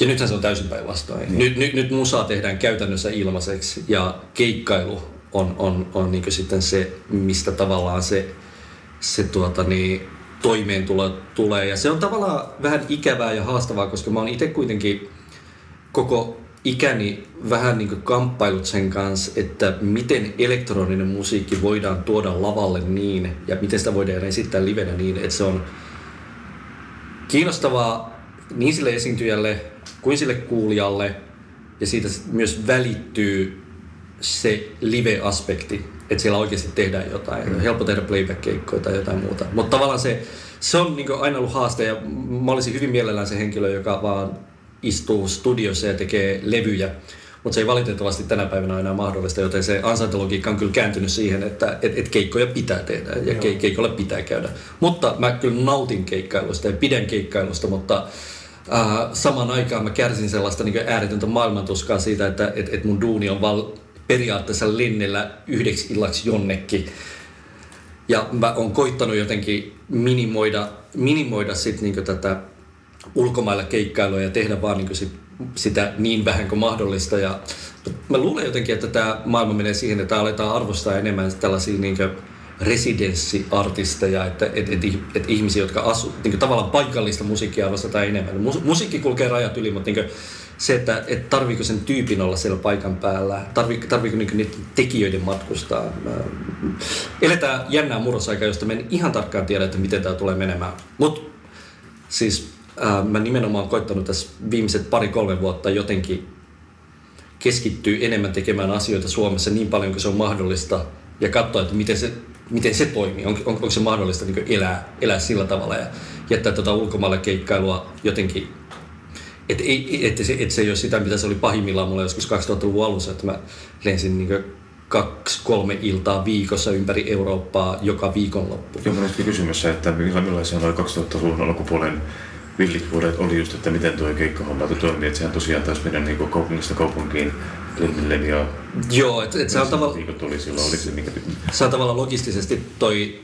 B: Ja nythän se on täysin päinvastoin. Niin. Nyt, nyt, nyt musaa tehdään käytännössä ilmaiseksi ja keikkailu on, on, on niin sitten se, mistä tavallaan se, se tuota niin, toimeentulo tulee. Ja se on tavallaan vähän ikävää ja haastavaa, koska mä oon itse kuitenkin koko ikäni vähän niin kamppailut sen kanssa, että miten elektroninen musiikki voidaan tuoda lavalle niin, ja miten sitä voidaan esittää livenä niin, että se on kiinnostavaa niin sille esiintyjälle kuin sille kuulijalle, ja siitä myös välittyy se live-aspekti, että siellä oikeasti tehdään jotain. Mm. Helppo tehdä playback-keikkoja tai jotain muuta. Mutta tavallaan se, se on niin aina ollut haaste ja mä olisin hyvin mielellään se henkilö, joka vaan istuu studiossa ja tekee levyjä. Mutta se ei valitettavasti tänä päivänä enää mahdollista, joten se ansaintologiikka on kyllä kääntynyt siihen, että et, et keikkoja pitää tehdä ja Joo. keikolla pitää käydä. Mutta mä kyllä nautin keikkailusta ja pidän keikkailusta, mutta äh, samaan aikaan mä kärsin sellaista niin ääretöntä maailmantuskaa siitä, että et, et mun duuni on val, periaatteessa lennellä yhdeksi illaksi jonnekin. Ja mä oon koittanut jotenkin minimoida, minimoida sit niinku tätä ulkomailla keikkailua ja tehdä vaan niinku sit, sitä niin vähän kuin mahdollista. Ja mä luulen jotenkin, että tämä maailma menee siihen, että aletaan arvostaa enemmän tällaisia niinku residenssiartisteja, että et, et, et ihmisiä, jotka asuu, niin tavallaan paikallista musiikkia arvostetaan enemmän. Musiikki kulkee rajat yli, mutta niin se, että, että tarviiko sen tyypin olla siellä paikan päällä, tarviiko, tarviiko niin niiden tekijöiden matkustaa. Eletään jännää murrosaikaa, josta me en ihan tarkkaan tiedä, että miten tämä tulee menemään. Mutta siis ää, mä nimenomaan koittanut tässä viimeiset pari-kolme vuotta jotenkin keskittyy enemmän tekemään asioita Suomessa niin paljon kuin se on mahdollista ja katsoa, että miten se, miten se toimii. On, on, onko se mahdollista niin elää, elää sillä tavalla ja jättää tuota ulkomaille keikkailua jotenkin et, ei, et, se, et se ei ole sitä, mitä se oli pahimmillaan mulla joskus 2000-luvun alussa, että mä lensin niin kaksi, kolme iltaa viikossa ympäri Eurooppaa joka viikonloppu.
A: Joo, minusta kysymys että millaisia noin 2000-luvun alkupuolen villit vuodet oli just, että miten tuo keikkahomma toimii, että sehän tosiaan taas meidän niin kaupungista kaupunkiin ja
B: Joo, että et se on tavallaan...
A: Oli silloin, oli se, mikä...
B: se on tavallaan logistisesti toi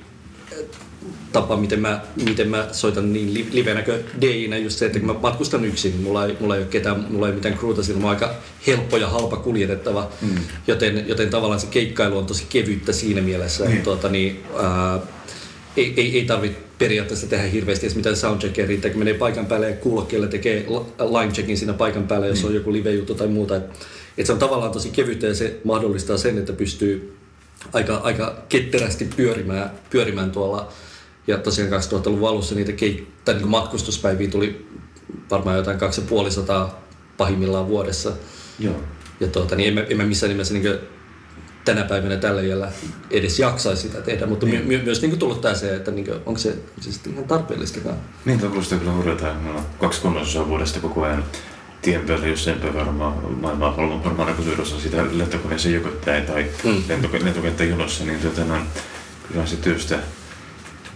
B: tapa, miten mä, miten mä soitan niin livenä kuin DJnä, just se, että kun mä matkustan yksin, mulla ei, mulla ei ole ketään, mulla ei mitään crewta, sillä mä aika helppo ja halpa kuljetettava, mm. joten, joten tavallaan se keikkailu on tosi kevyttä siinä mielessä, mm. että tuota, niin, ää, ei, ei, ei tarvitse periaatteessa tehdä hirveästi edes mitään soundcheckia, riittää kun menee paikan päälle ja kuulokkeelle tekee line checkin siinä paikan päällä, jos mm. on joku live-juttu tai muuta. Et, et se on tavallaan tosi kevyttä ja se mahdollistaa sen, että pystyy aika, aika ketterästi pyörimään, pyörimään tuolla ja tosiaan 2000-luvun alussa niitä keik- tai niin matkustuspäiviä tuli varmaan jotain 2500 pahimmillaan vuodessa.
A: Joo.
B: Ja tuota, niin en, mä, en mä missään nimessä niin tänä päivänä tällä vielä edes jaksaisi sitä tehdä, mutta niin. my, myös niin tullut tämä se, että niin kuin, onko se siis ihan tarpeellistakaan.
A: Niin, tuo kuulostaa kyllä hurjalta. Meillä on kaksi kolmasosaa vuodesta koko ajan tien päällä, jos sen varmaan maailmaa varmaan joku suurosa sitä lentokoneeseen joko tai mm. lentokenttä jonossa, niin tuota, no, kyllä se työstä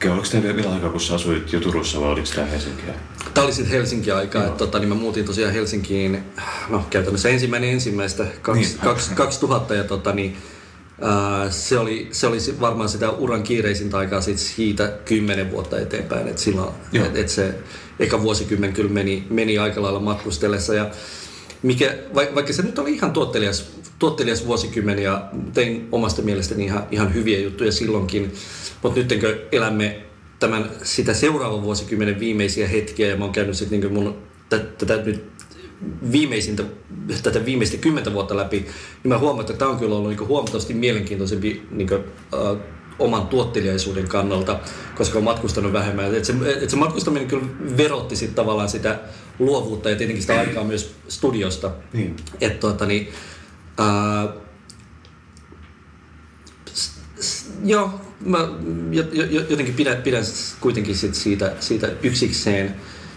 A: Oliko teillä vielä aikaa, kun sä asuit jo Turussa vai oliko tämä Helsinkiä?
B: Tämä oli sitten Helsinki aikaa. Että, tota, niin mä muutin tosiaan Helsinkiin, no käytännössä ensimmäinen ensimmäistä, kaksi, niin. kaksi, 2000 ja tota, niin, se, oli, se oli varmaan sitä uran kiireisintä aikaa sit siitä kymmenen vuotta eteenpäin. Et silloin, et, et se eka vuosikymmen kyllä meni, meni aika lailla matkustellessa ja mikä, vaikka se nyt oli ihan tuottelias, tuottelias vuosikymmen ja tein omasta mielestäni ihan, ihan hyviä juttuja silloinkin, mutta nyt elämme tämän, sitä seuraavan vuosikymmenen viimeisiä hetkiä ja mä oon käynyt sitten niin mun tätä nyt viimeisintä, tätä viimeistä kymmentä vuotta läpi, niin mä huomaan, että tämä on kyllä ollut niin huomattavasti mielenkiintoisempi niin kuin, uh, oman tuottelijaisuuden kannalta, koska on matkustanut vähemmän. Et se, et se matkustaminen kyllä verotti sit tavallaan sitä luovuutta ja tietenkin sitä aikaa myös studiosta.
A: Niin.
B: Et, tuota, niin, ää, joo, mä jotenkin pidän, pidän kuitenkin sit siitä, siitä yksikseen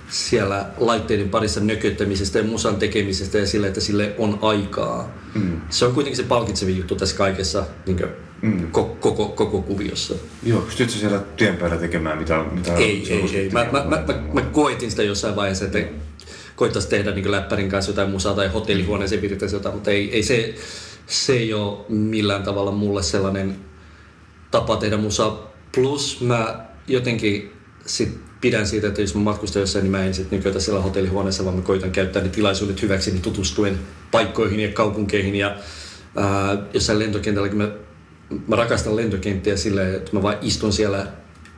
B: siellä laitteiden parissa nököttämisestä ja musan tekemisestä ja sille, että sille on aikaa. Mm. Se on kuitenkin se palkitsevin juttu tässä kaikessa niin kuin, mm. koko, koko, koko kuviossa.
A: Joo, pystytkö siellä tien päällä tekemään mitä, mitä
B: Ei, ei, ei. Mä, mä, mä, mä, mä, koitin sitä jossain vaiheessa, että koittaisi tehdä niin läppärin kanssa jotain musaa tai hotellihuoneeseen virittäisi jotain, mutta ei, ei se, se ei ole millään tavalla mulle sellainen tapa tehdä musaa. Plus mä jotenkin sit pidän siitä, että jos mä matkustan jossain, niin mä en sitten nykyään siellä hotellihuoneessa, vaan mä koitan käyttää ne tilaisuudet hyväksi, niin tutustuen paikkoihin ja kaupunkeihin. Ja ää, jossain lentokentälläkin mä, mä rakastan lentokenttiä silleen, että mä vaan istun siellä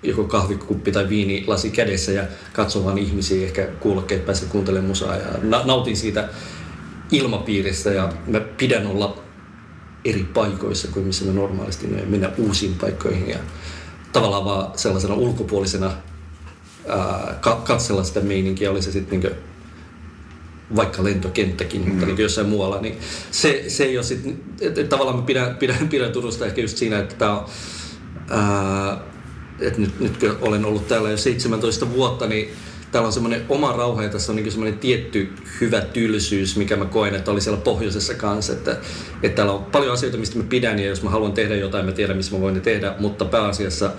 B: joko kahvikuppi tai viini lasi kädessä ja katson vaan ihmisiä, ehkä kuulokkeet päässä kuuntelemaan musaa ja na- nautin siitä ilmapiiristä ja mä pidän olla eri paikoissa kuin missä me normaalisti me mennä uusiin paikkoihin ja tavallaan vaan sellaisena ulkopuolisena ää, katsella sitä meininkiä, oli se sitten niin vaikka lentokenttäkin, mm. mutta niin jossain muualla, niin se, se ei ole sitten, että tavallaan mä pidän, pidän, pidän Turusta ehkä just siinä, että tämä on, ää, että nyt, nyt kun olen ollut täällä jo 17 vuotta, niin täällä on semmoinen oma rauha ja tässä on niin semmoinen tietty hyvä tylsyys, mikä mä koen, että oli siellä pohjoisessa kanssa. Että, että täällä on paljon asioita, mistä mä pidän ja jos mä haluan tehdä jotain, mä tiedän, missä mä voin ne tehdä, mutta pääasiassa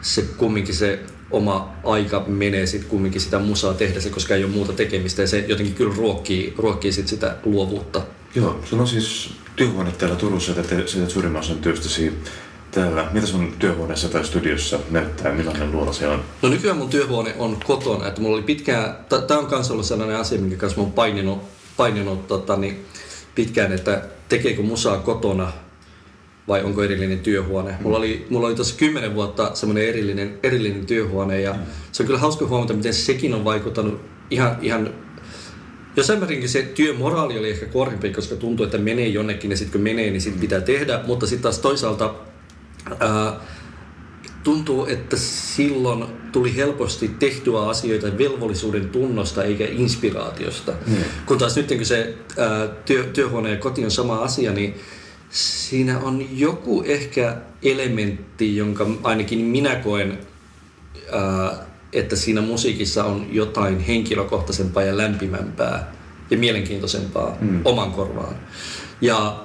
B: se kumminkin se oma aika menee sitten kumminkin sitä musaa tehdä se, koska ei ole muuta tekemistä ja se jotenkin kyllä ruokkii, ruokkii sit sitä luovuutta.
A: Joo, sulla on siis työhuone täällä Turussa, että teet suurimman osan työstäsi täällä. Mitä sun työhuoneessa tai studiossa näyttää, millainen luola se on?
B: No nykyään mun työhuone on kotona, että mulla oli pitkään, tämä on myös ollut sellainen asia, minkä kanssa mä oon paininut, paininut tota, niin pitkään, että tekeekö musaa kotona vai onko erillinen työhuone. Mm. Mulla oli, mulla oli tuossa kymmenen vuotta semmoinen erillinen, erillinen työhuone ja mm. se on kyllä hauska huomata, miten sekin on vaikuttanut ihan, ihan Jossain määrinkin se työmoraali oli ehkä korkeampi, koska tuntuu, että menee jonnekin ja sitten kun menee, niin sitten pitää tehdä. Mutta sitten taas toisaalta ää, tuntuu, että silloin tuli helposti tehtyä asioita velvollisuuden tunnosta eikä inspiraatiosta. Mm. Kun taas nyt kun se ää, työ, työhuone ja koti on sama asia, niin siinä on joku ehkä elementti, jonka ainakin minä koen, ää, että siinä musiikissa on jotain henkilökohtaisempaa ja lämpimämpää ja mielenkiintoisempaa mm. oman korvaan. Ja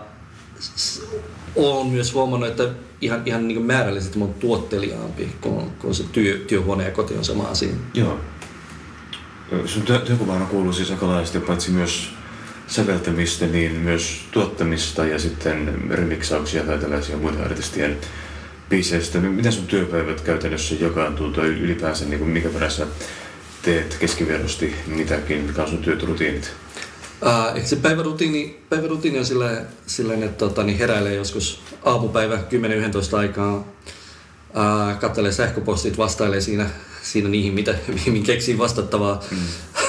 B: olen myös huomannut, että ihan, ihan niin määrällisesti on tuotteliaampi, kun, kun se työ, työhuone ja koti on sama asia.
A: Joo. Sun työ, työkuvaan kuuluu siis aika laajasti, paitsi myös säveltämistä, niin myös tuottamista ja sitten remiksauksia tai tällaisia muita artistien biiseistä. Miten sun työpäivät käytännössä jakaantuu tai ylipäänsä, niin kuin mikä perässä teet keskiverrosti mitäkin, mikä on sun työrutiinit?
B: Uh, se päivärutiini, päivärutiini on silleen, silleen että tota, niin heräilee joskus aamupäivä 10-11 aikaa, uh, katselee sähköpostit, vastailee siinä, siinä niihin, mitä, mihin keksii vastattavaa. Mm.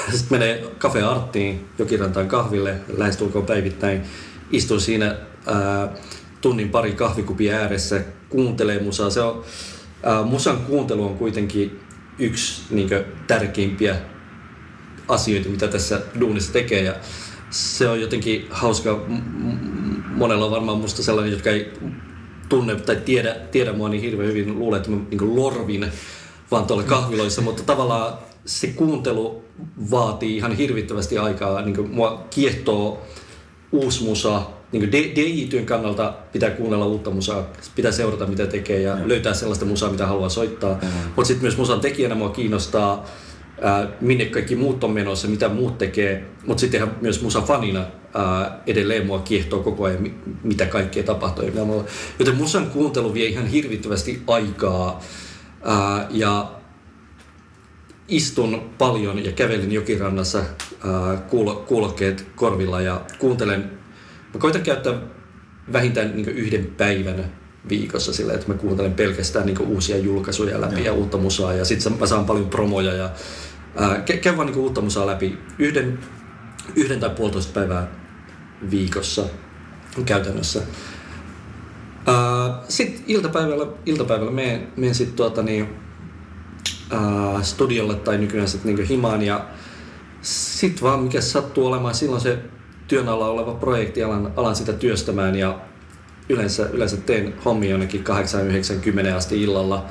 B: Sitten menee Cafe Arttiin, Jokirantaan kahville, lähestulkoon päivittäin. Istuu siinä uh, tunnin pari kahvikupin ääressä, kuuntelee musaa. Se on, uh, musan kuuntelu on kuitenkin yksi niin kuin, tärkeimpiä asioita, mitä tässä duunissa tekee. Ja se on jotenkin hauska. Monella on varmaan musta sellainen, jotka ei tunne tai tiedä, tiedä mua niin hirveän hyvin, luulee, että mä niin lorvin vaan tuolla kahviloissa, mutta tavallaan se kuuntelu vaatii ihan hirvittävästi aikaa. Niin kuin mua kiehtoo uusi musa. Niin DJ-työn kannalta pitää kuunnella uutta musaa, pitää seurata mitä tekee ja mm. löytää sellaista musaa, mitä haluaa soittaa. Mm. Mutta sitten myös musan tekijänä mua kiinnostaa ää, minne kaikki muut on menossa, mitä muut tekee, mutta sitten ihan myös musa fanina ää, edelleen mua kiehtoo koko ajan, mitä kaikkea tapahtuu. Joten musan kuuntelu vie ihan hirvittävästi aikaa ää, ja istun paljon ja kävelen jokirannassa ää, kuulo, kuulokkeet korvilla ja kuuntelen. Mä koitan käyttää vähintään niin yhden päivän viikossa sillä, että mä kuuntelen pelkästään niin uusia julkaisuja läpi ja, ja uutta musaa ja sitten mä saan paljon promoja ja ää, käyn vaan niin uutta musaa läpi yhden, yhden tai puolitoista päivää viikossa käytännössä. Sitten iltapäivällä, iltapäivällä menen, menen sitten tuota niin, ää, studiolle tai nykyään sitten niin himaan ja sitten vaan mikä sattuu olemaan silloin se työn alla oleva projekti, alan, alan sitä työstämään ja yleensä, yleensä teen hommia jonnekin 8-90 asti illalla.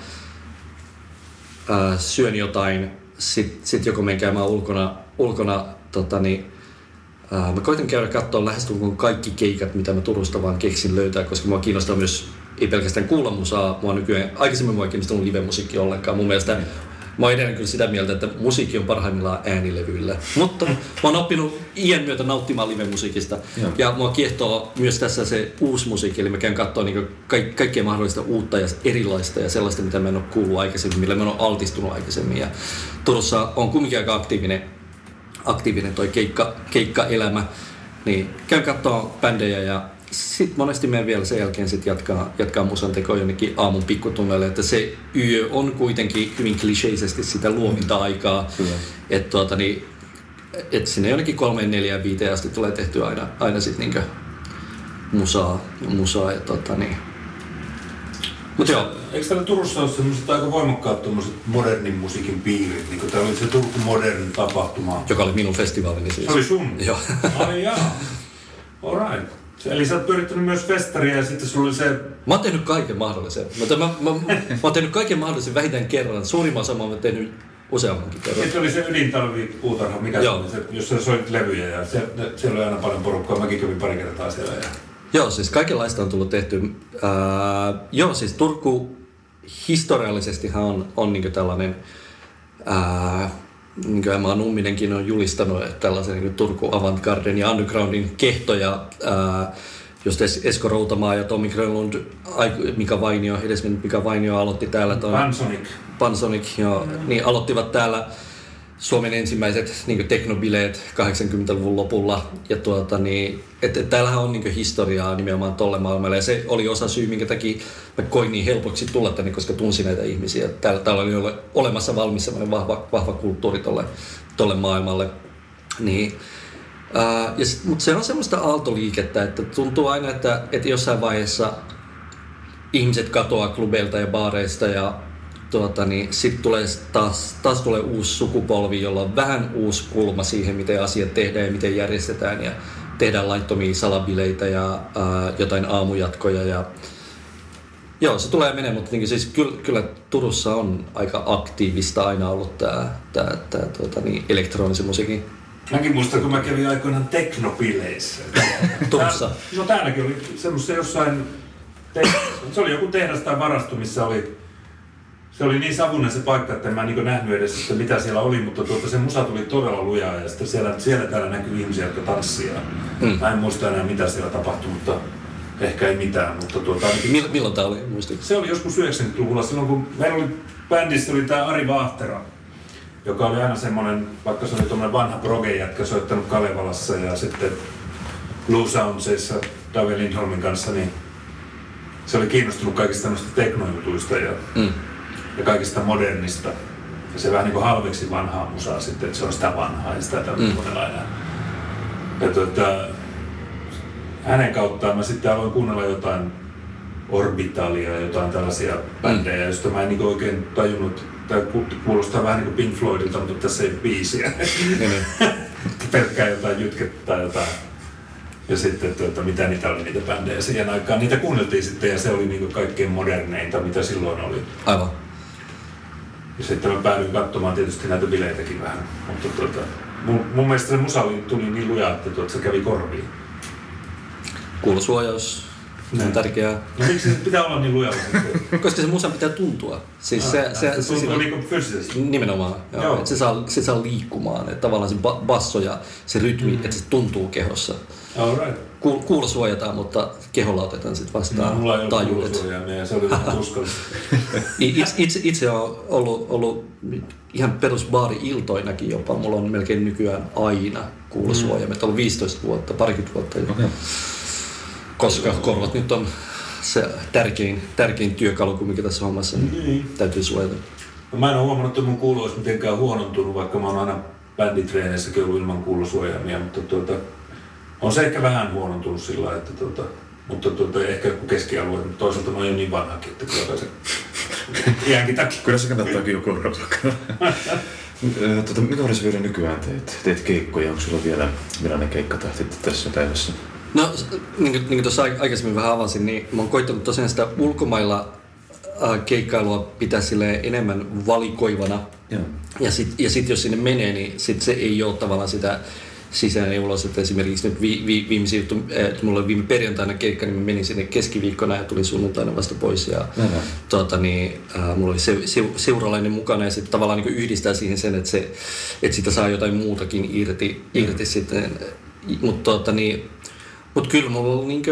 B: Ää, syön jotain, sitten sit joko menen käymään ulkona, ulkona tota niin, ää, mä koitan käydä katsoa lähestulkoon kaikki keikat, mitä mä Turusta vaan keksin löytää, koska mua kiinnostaa myös ei pelkästään kuulla musaa, mua nykyään, aikaisemmin mua ei kiinnostanut live-musiikki ollenkaan. Mun mielestä Mä oon edelleen kyllä sitä mieltä, että musiikki on parhaimmillaan äänilevyillä. Mutta mä oon oppinut iän myötä nauttimaan live-musiikista. Joo. Ja mua kiehtoo myös tässä se uusi musiikki, eli mä käyn katsoa niin ka- kaikkea mahdollista uutta ja erilaista ja sellaista, mitä mä en ole kuullut aikaisemmin, millä mä en ole altistunut aikaisemmin. Ja Turussa on kumminkin aika aktiivinen, aktiivinen toi keikka, keikkaelämä. Niin käyn katsoa bändejä ja sitten monesti me vielä sen jälkeen sit jatkaa, jatkaa musan tekoa jonnekin aamun pikkutunneille, että se yö on kuitenkin hyvin kliseisesti sitä luovinta-aikaa. Mm. Että tuota, niin, että sinne jonnekin kolmeen, neljään, viiteen asti tulee tehty aina, aina sitten niinkö musaa, musaa ja tota niin. Mut joo,
C: Eikö täällä Turussa ole semmoiset aika voimakkaat tommoset modernin musiikin piirit? Niin täällä oli se Turku Modern tapahtuma.
B: joka oli minun festivaalini siis.
C: Se oli sun?
B: Joo.
C: Ai jaa. Alright. Eli sä oot pyörittänyt myös festaria ja sitten sulla oli se...
B: Mä oon tehnyt kaiken mahdollisen. Mä, mä, mä, mä, mä oon tehnyt kaiken mahdollisen vähintään kerran. Suurimman osa mä oon tehnyt useammankin kerran.
C: Sitten oli se ydintalvi puutarha, mikä se
B: Joo.
C: oli, se, jossa soit levyjä ja se, ne, siellä oli aina paljon porukkaa. Mäkin kävin pari kertaa siellä. Ja...
B: Joo, siis kaikenlaista on tullut tehty. Ää, joo, siis Turku historiallisestihan on, on niin tällainen, ää, niin kuin Emma Numminenkin on julistanut, että tällaisen niin Turku Avantgarden ja Undergroundin kehtoja, ää, just Es- Esko Routamaa ja Tommi Grönlund, Mika Vainio, edesmennyt Mika Vainio aloitti täällä ton
C: Pansonic.
B: Pansonic, joo, niin aloittivat täällä Suomen ensimmäiset niin teknobileet 80-luvun lopulla. Ja tuota, niin, et, et, täällähän on niin historiaa nimenomaan tolle maailmalle. Ja se oli osa syy, minkä takia mä koin niin helpoksi tulla tänne, koska tunsin näitä ihmisiä. Täällä, täällä oli ole- olemassa valmis semmoinen vahva, vahva kulttuuri tolle, tolle maailmalle. Niin, mutta se on semmoista aaltoliikettä, että tuntuu aina, että, että jossain vaiheessa ihmiset katoaa klubeilta ja baareista ja tuota, niin sitten tulee taas, taas tulee uusi sukupolvi, jolla on vähän uusi kulma siihen, miten asiat tehdään ja miten järjestetään ja tehdään laittomia salabileitä ja ää, jotain aamujatkoja ja Joo, se tulee menee, mutta niin siis kyllä, kyllä Turussa on aika aktiivista aina ollut tämä tää, tää, tuota, niin, elektronisen musiikin
C: Mäkin muistan, kun mä kävin aikoinaan teknopileissä.
B: Turussa.
C: Tää, no täälläkin oli semmoista jossain... Te, se oli joku tehdas tai varasto, missä oli... Se oli niin savunen se paikka, että en mä niin nähnyt edes, että mitä siellä oli, mutta tuota, se musa tuli todella lujaa ja sitten siellä, siellä täällä näkyy ihmisiä, jotka tanssia.
B: Mm.
C: Mä en muista enää mitä siellä tapahtui, mutta ehkä ei mitään, mutta tuota, ainakin
B: Mill, milloin tämä oli, muistatko?
C: se oli joskus 90-luvulla, silloin kun meillä oli bändissä oli tämä Ari Vaahtera, joka oli aina semmoinen, vaikka se oli tuommoinen vanha proge-jätkä soittanut Kalevalassa ja sitten Blue Soundsissa David Lindholmin kanssa, niin se oli kiinnostunut kaikista tämmöistä teknojutuista ja,
B: Mm.
C: Ja kaikista modernista. Ja se vähän niin kuin halveksi vanhaa musaa sitten, että se on sitä vanhaa ja sitä tämmöistä
B: Mm.
C: mm. Ja tuota, hänen kauttaan mä sitten aloin kuunnella jotain Orbitalia ja jotain tällaisia bändejä, joista mä en niin oikein tajunnut, tämä kuulostaa vähän niin kuin Pink Floydilta, mutta tässä ei ole biisiä.
B: Niin, niin.
C: Pelkkää jotain jytkettä tai jotain. Ja sitten, tuota, mitä niitä oli niitä bändejä siihen aikaan. Niitä kuunneltiin sitten ja se oli niin kaikkein moderneinta, mitä silloin oli.
B: Aivan.
C: Ja sitten mä päädyin katsomaan tietysti näitä bileitäkin vähän. Mutta tuota, mun, mun mielestä se musa oli, tuli niin luja, että tuota, se kävi korviin.
B: Kuulosuojaus on
C: Niin.
B: tärkeää.
C: No miksi se pitää olla niin lujalla?
B: Koska se musan pitää tuntua. Siis se, se, se,
C: se tuntuu niin fyysisesti.
B: Nimenomaan, joo.
C: Joo.
B: Se, saa, se saa liikkumaan, että tavallaan se ba- basso ja se rytmi, mm. että se tuntuu kehossa.
C: All right.
B: Ku, kuulo suojataan, mutta keholla otetaan sitten
C: No,
B: vastaan
C: mulla ei
B: taajuudet.
C: ja se oli vähän tuskallista.
B: Itse, itse, itse on ollut, ollut ihan perusbaari-iltoinakin jopa. Mulla on melkein nykyään aina kuulosuojaimet. On ollut 15 vuotta, parikymmentä vuotta jo.
A: Okei.
B: Koska korvat nyt on se tärkein, tärkein työkalu kumminkin tässä hommassa, niin
C: Niin.
B: täytyy suojata.
C: No, mä en ole huomannut, että mun kuulo olisi mitenkään huonontunut, vaikka mä oon aina bänditreeneissäkin ollut ilman kuulosuojaimia, mutta tuota, on se ehkä vähän huonontunut sillä lailla, että tuota, mutta tuota, ehkä joku keskialue, mutta toisaalta mä oon jo niin vanhakin, että kyllä kai se iänkin takia.
A: Kyllä se kannattaakin joku tota, mitä olisi vielä nykyään teet? Teet keikkoja, onko sulla vielä millainen keikkatahti tässä päivässä?
B: No, niin kuin, niin kuin tuossa aik- aikaisemmin vähän avasin, niin mä oon koittanut tosiaan sitä ulkomailla keikkailua pitää sille enemmän valikoivana.
A: Joo.
B: Ja sitten ja sit jos sinne menee, niin sit se ei ole tavallaan sitä sisään ja ulos. Että esimerkiksi nyt vi, vi, viimeisin juttu, eh, että mulla oli viime perjantaina keikka, niin mä menin sinne keskiviikkona ja tulin sunnuntaina vasta pois. Ja,
A: Aivan.
B: tuota, niin, äh, mulla oli se, se, seuralainen mukana ja sitten tavallaan niin yhdistää siihen sen, että, se, että sitä saa jotain muutakin irti, irti sitten. Mutta tuota, niin, mut kyllä mulla on niin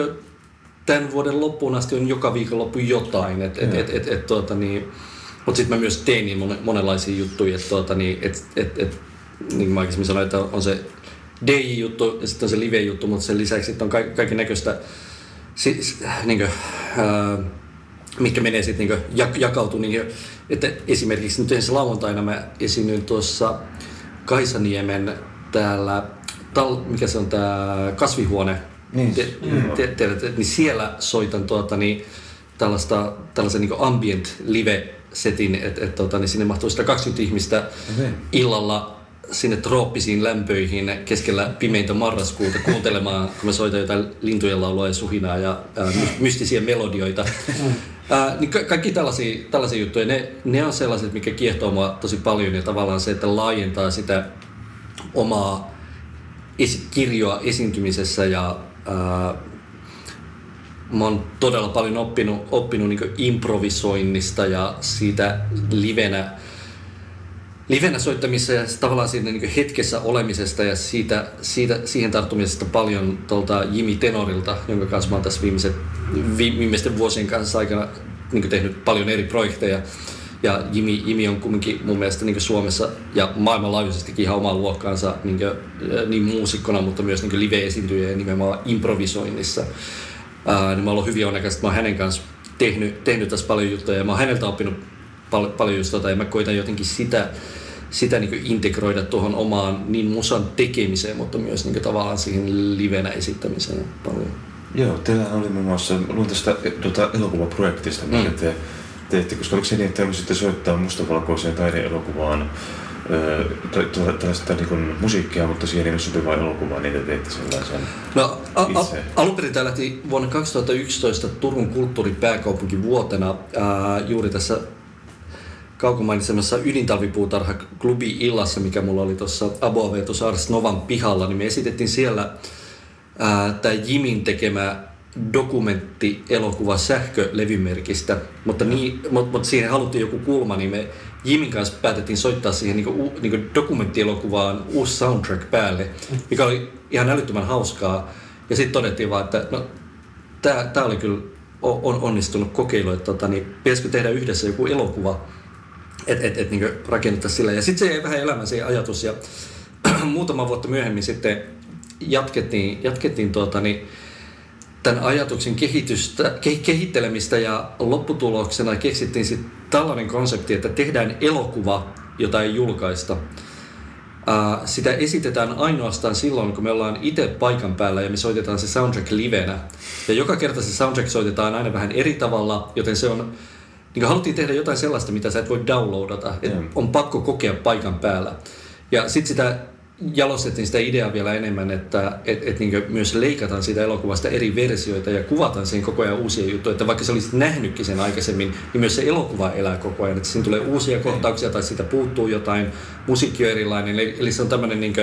B: tämän vuoden loppuun asti on joka viikonloppu jotain. Et, et, et, et, et, tuota, niin, mutta sitten mä myös teen niin monen, monenlaisia juttuja, että tuota, niin, et, et, et, niin kuin mä aikaisemmin sanoin, että on se DJ-juttu ja sitten on se live-juttu, mutta sen lisäksi sitten on kaiken, kaiken näköistä si, si, niin kuin, ää, mitkä menee sitten niin jak, jakautuu. Niin että esimerkiksi nyt ensi lauantaina mä esiinnyin tuossa Kaisaniemen täällä, tal, mikä se on tämä kasvihuone,
A: Niin,
B: te, te, tiedätte, niin siellä soitan tuota, niin, tällaista, tällaisen niin ambient live-setin, että et, tota, niin sinne mahtuu sitä 20 ihmistä
A: Okei.
B: illalla sinne trooppisiin lämpöihin keskellä pimeintä marraskuuta kuuntelemaan, kun mä soitan jotain lintujen laulua ja suhinaa ja ää, my- mystisiä melodioita. Ää, niin ka- kaikki tällaisia, tällaisia juttuja, ne, ne on sellaiset, mikä kiehtoo mua tosi paljon ja tavallaan se, että laajentaa sitä omaa esi- kirjoa esiintymisessä ja ää, mä oon todella paljon oppinut, oppinut niin improvisoinnista ja siitä livenä, livenä soittamissa ja tavallaan siitä niin hetkessä olemisesta ja siitä, siitä, siihen tarttumisesta paljon tuolta Jimi Tenorilta, jonka kanssa mä oon tässä viimeiset, vi, viimeisten vuosien kanssa aikana niin tehnyt paljon eri projekteja. Ja Jimi, Jimi on kumminkin mun mielestä niin Suomessa ja maailmanlaajuisestikin ihan omaa luokkaansa niin, kuin, niin muusikkona, mutta myös niin live-esiintyjä ja nimenomaan improvisoinnissa. Ää, niin mä oon hyvin onnekas, että mä oon hänen kanssa tehnyt, tehnyt tässä paljon juttuja ja mä oon häneltä oppinut pal- paljon just tota, ja mä koitan jotenkin sitä, sitä niin integroida tuohon omaan niin musan tekemiseen, mutta myös niin tavallaan siihen livenä esittämiseen paljon.
A: Joo, teillä oli muun muassa, luin tästä tuota, elokuvaprojektista, mikä
B: Mm.
A: te teette, koska oliko se niin, että te haluaisitte soittaa mustavalkoiseen taideelokuvaan tällaista niin musiikkia, mutta siihen ei ole sopivaa elokuvaa, niin te teitte sellaisen.
B: No, a- a- alun perin tämä lähti vuonna 2011 Turun kulttuuripääkaupunkivuotena ää, juuri tässä kaukomainisemmassa ydintalvipuutarha klubi illassa, mikä mulla oli tuossa Aboavetus Ars Novan pihalla, niin me esitettiin siellä tämä Jimin tekemä dokumenttielokuva sähkölevymerkistä, mutta, niin, mutta, mutta siihen haluttiin joku kulma, niin me Jimin kanssa päätettiin soittaa siihen niin kuin, niin kuin dokumenttielokuvaan uusi soundtrack päälle, mikä oli ihan älyttömän hauskaa. Ja sitten todettiin vaan, että no, tämä oli kyllä on onnistunut kokeilu, että tota, niin, pitäisikö tehdä yhdessä joku elokuva, että et, et, niin rakennettaisiin sillä. Ja sitten se jäi vähän elämään se ajatus ja muutama vuotta myöhemmin sitten jatkettiin, jatkettiin tuota, niin, tämän ajatuksen kehitystä, ke, kehittelemistä ja lopputuloksena keksittiin sitten tällainen konsepti, että tehdään elokuva, jota ei julkaista. Ää, sitä esitetään ainoastaan silloin, kun me ollaan itse paikan päällä ja me soitetaan se soundtrack livenä. Ja joka kerta se soundtrack soitetaan aina vähän eri tavalla, joten se on... Niin haluttiin tehdä jotain sellaista, mitä sä et voi downloadata. Et
A: Joo.
B: on pakko kokea paikan päällä. Ja sitten sitä jalostettiin sitä ideaa vielä enemmän, että et, et niin myös leikataan siitä elokuvasta eri versioita ja kuvataan siihen koko ajan uusia juttuja. Että vaikka sä olisit nähnytkin sen aikaisemmin, niin myös se elokuva elää koko ajan. Että siinä tulee uusia kohtauksia tai siitä puuttuu jotain, musiikki on erilainen. Eli, eli se on tämmöinen niin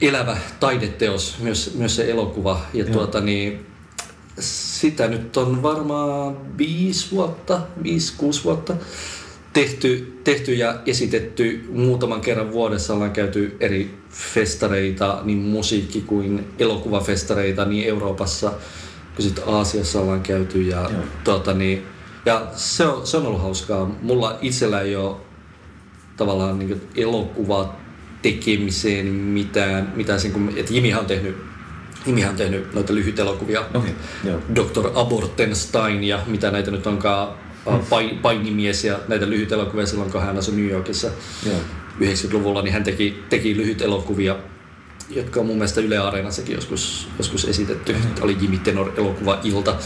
B: elävä taideteos, myös, myös se elokuva. Ja
A: Joo.
B: tuota, niin, sitä nyt on varmaan viisi vuotta, viisi, kuusi vuotta tehty, tehty ja esitetty muutaman kerran vuodessa. Ollaan käyty eri festareita, niin musiikki kuin elokuvafestareita niin Euroopassa kuin sitten Aasiassa ollaan käyty. Ja,
A: Joo.
B: tuota, niin, ja se, on, se on ollut hauskaa. Mulla itsellä ei ole tavallaan niin elokuva tekemiseen mitään, mitään sen, kun, että Jimihan on tehnyt Jimihan on tehnyt noita lyhyt elokuvia.
A: Joo.
B: Dr. Abortenstein ja mitä näitä nyt onkaan, mm. painimies ja näitä lyhyt elokuvia silloin, kun hän asui New Yorkissa
A: Joo.
B: 90-luvulla, niin hän teki, teki lyhyt elokuvia, jotka on mun mielestä Yle Areenassakin joskus, joskus esitetty. Mm. Oli Jimmy Tenor elokuva Ilta.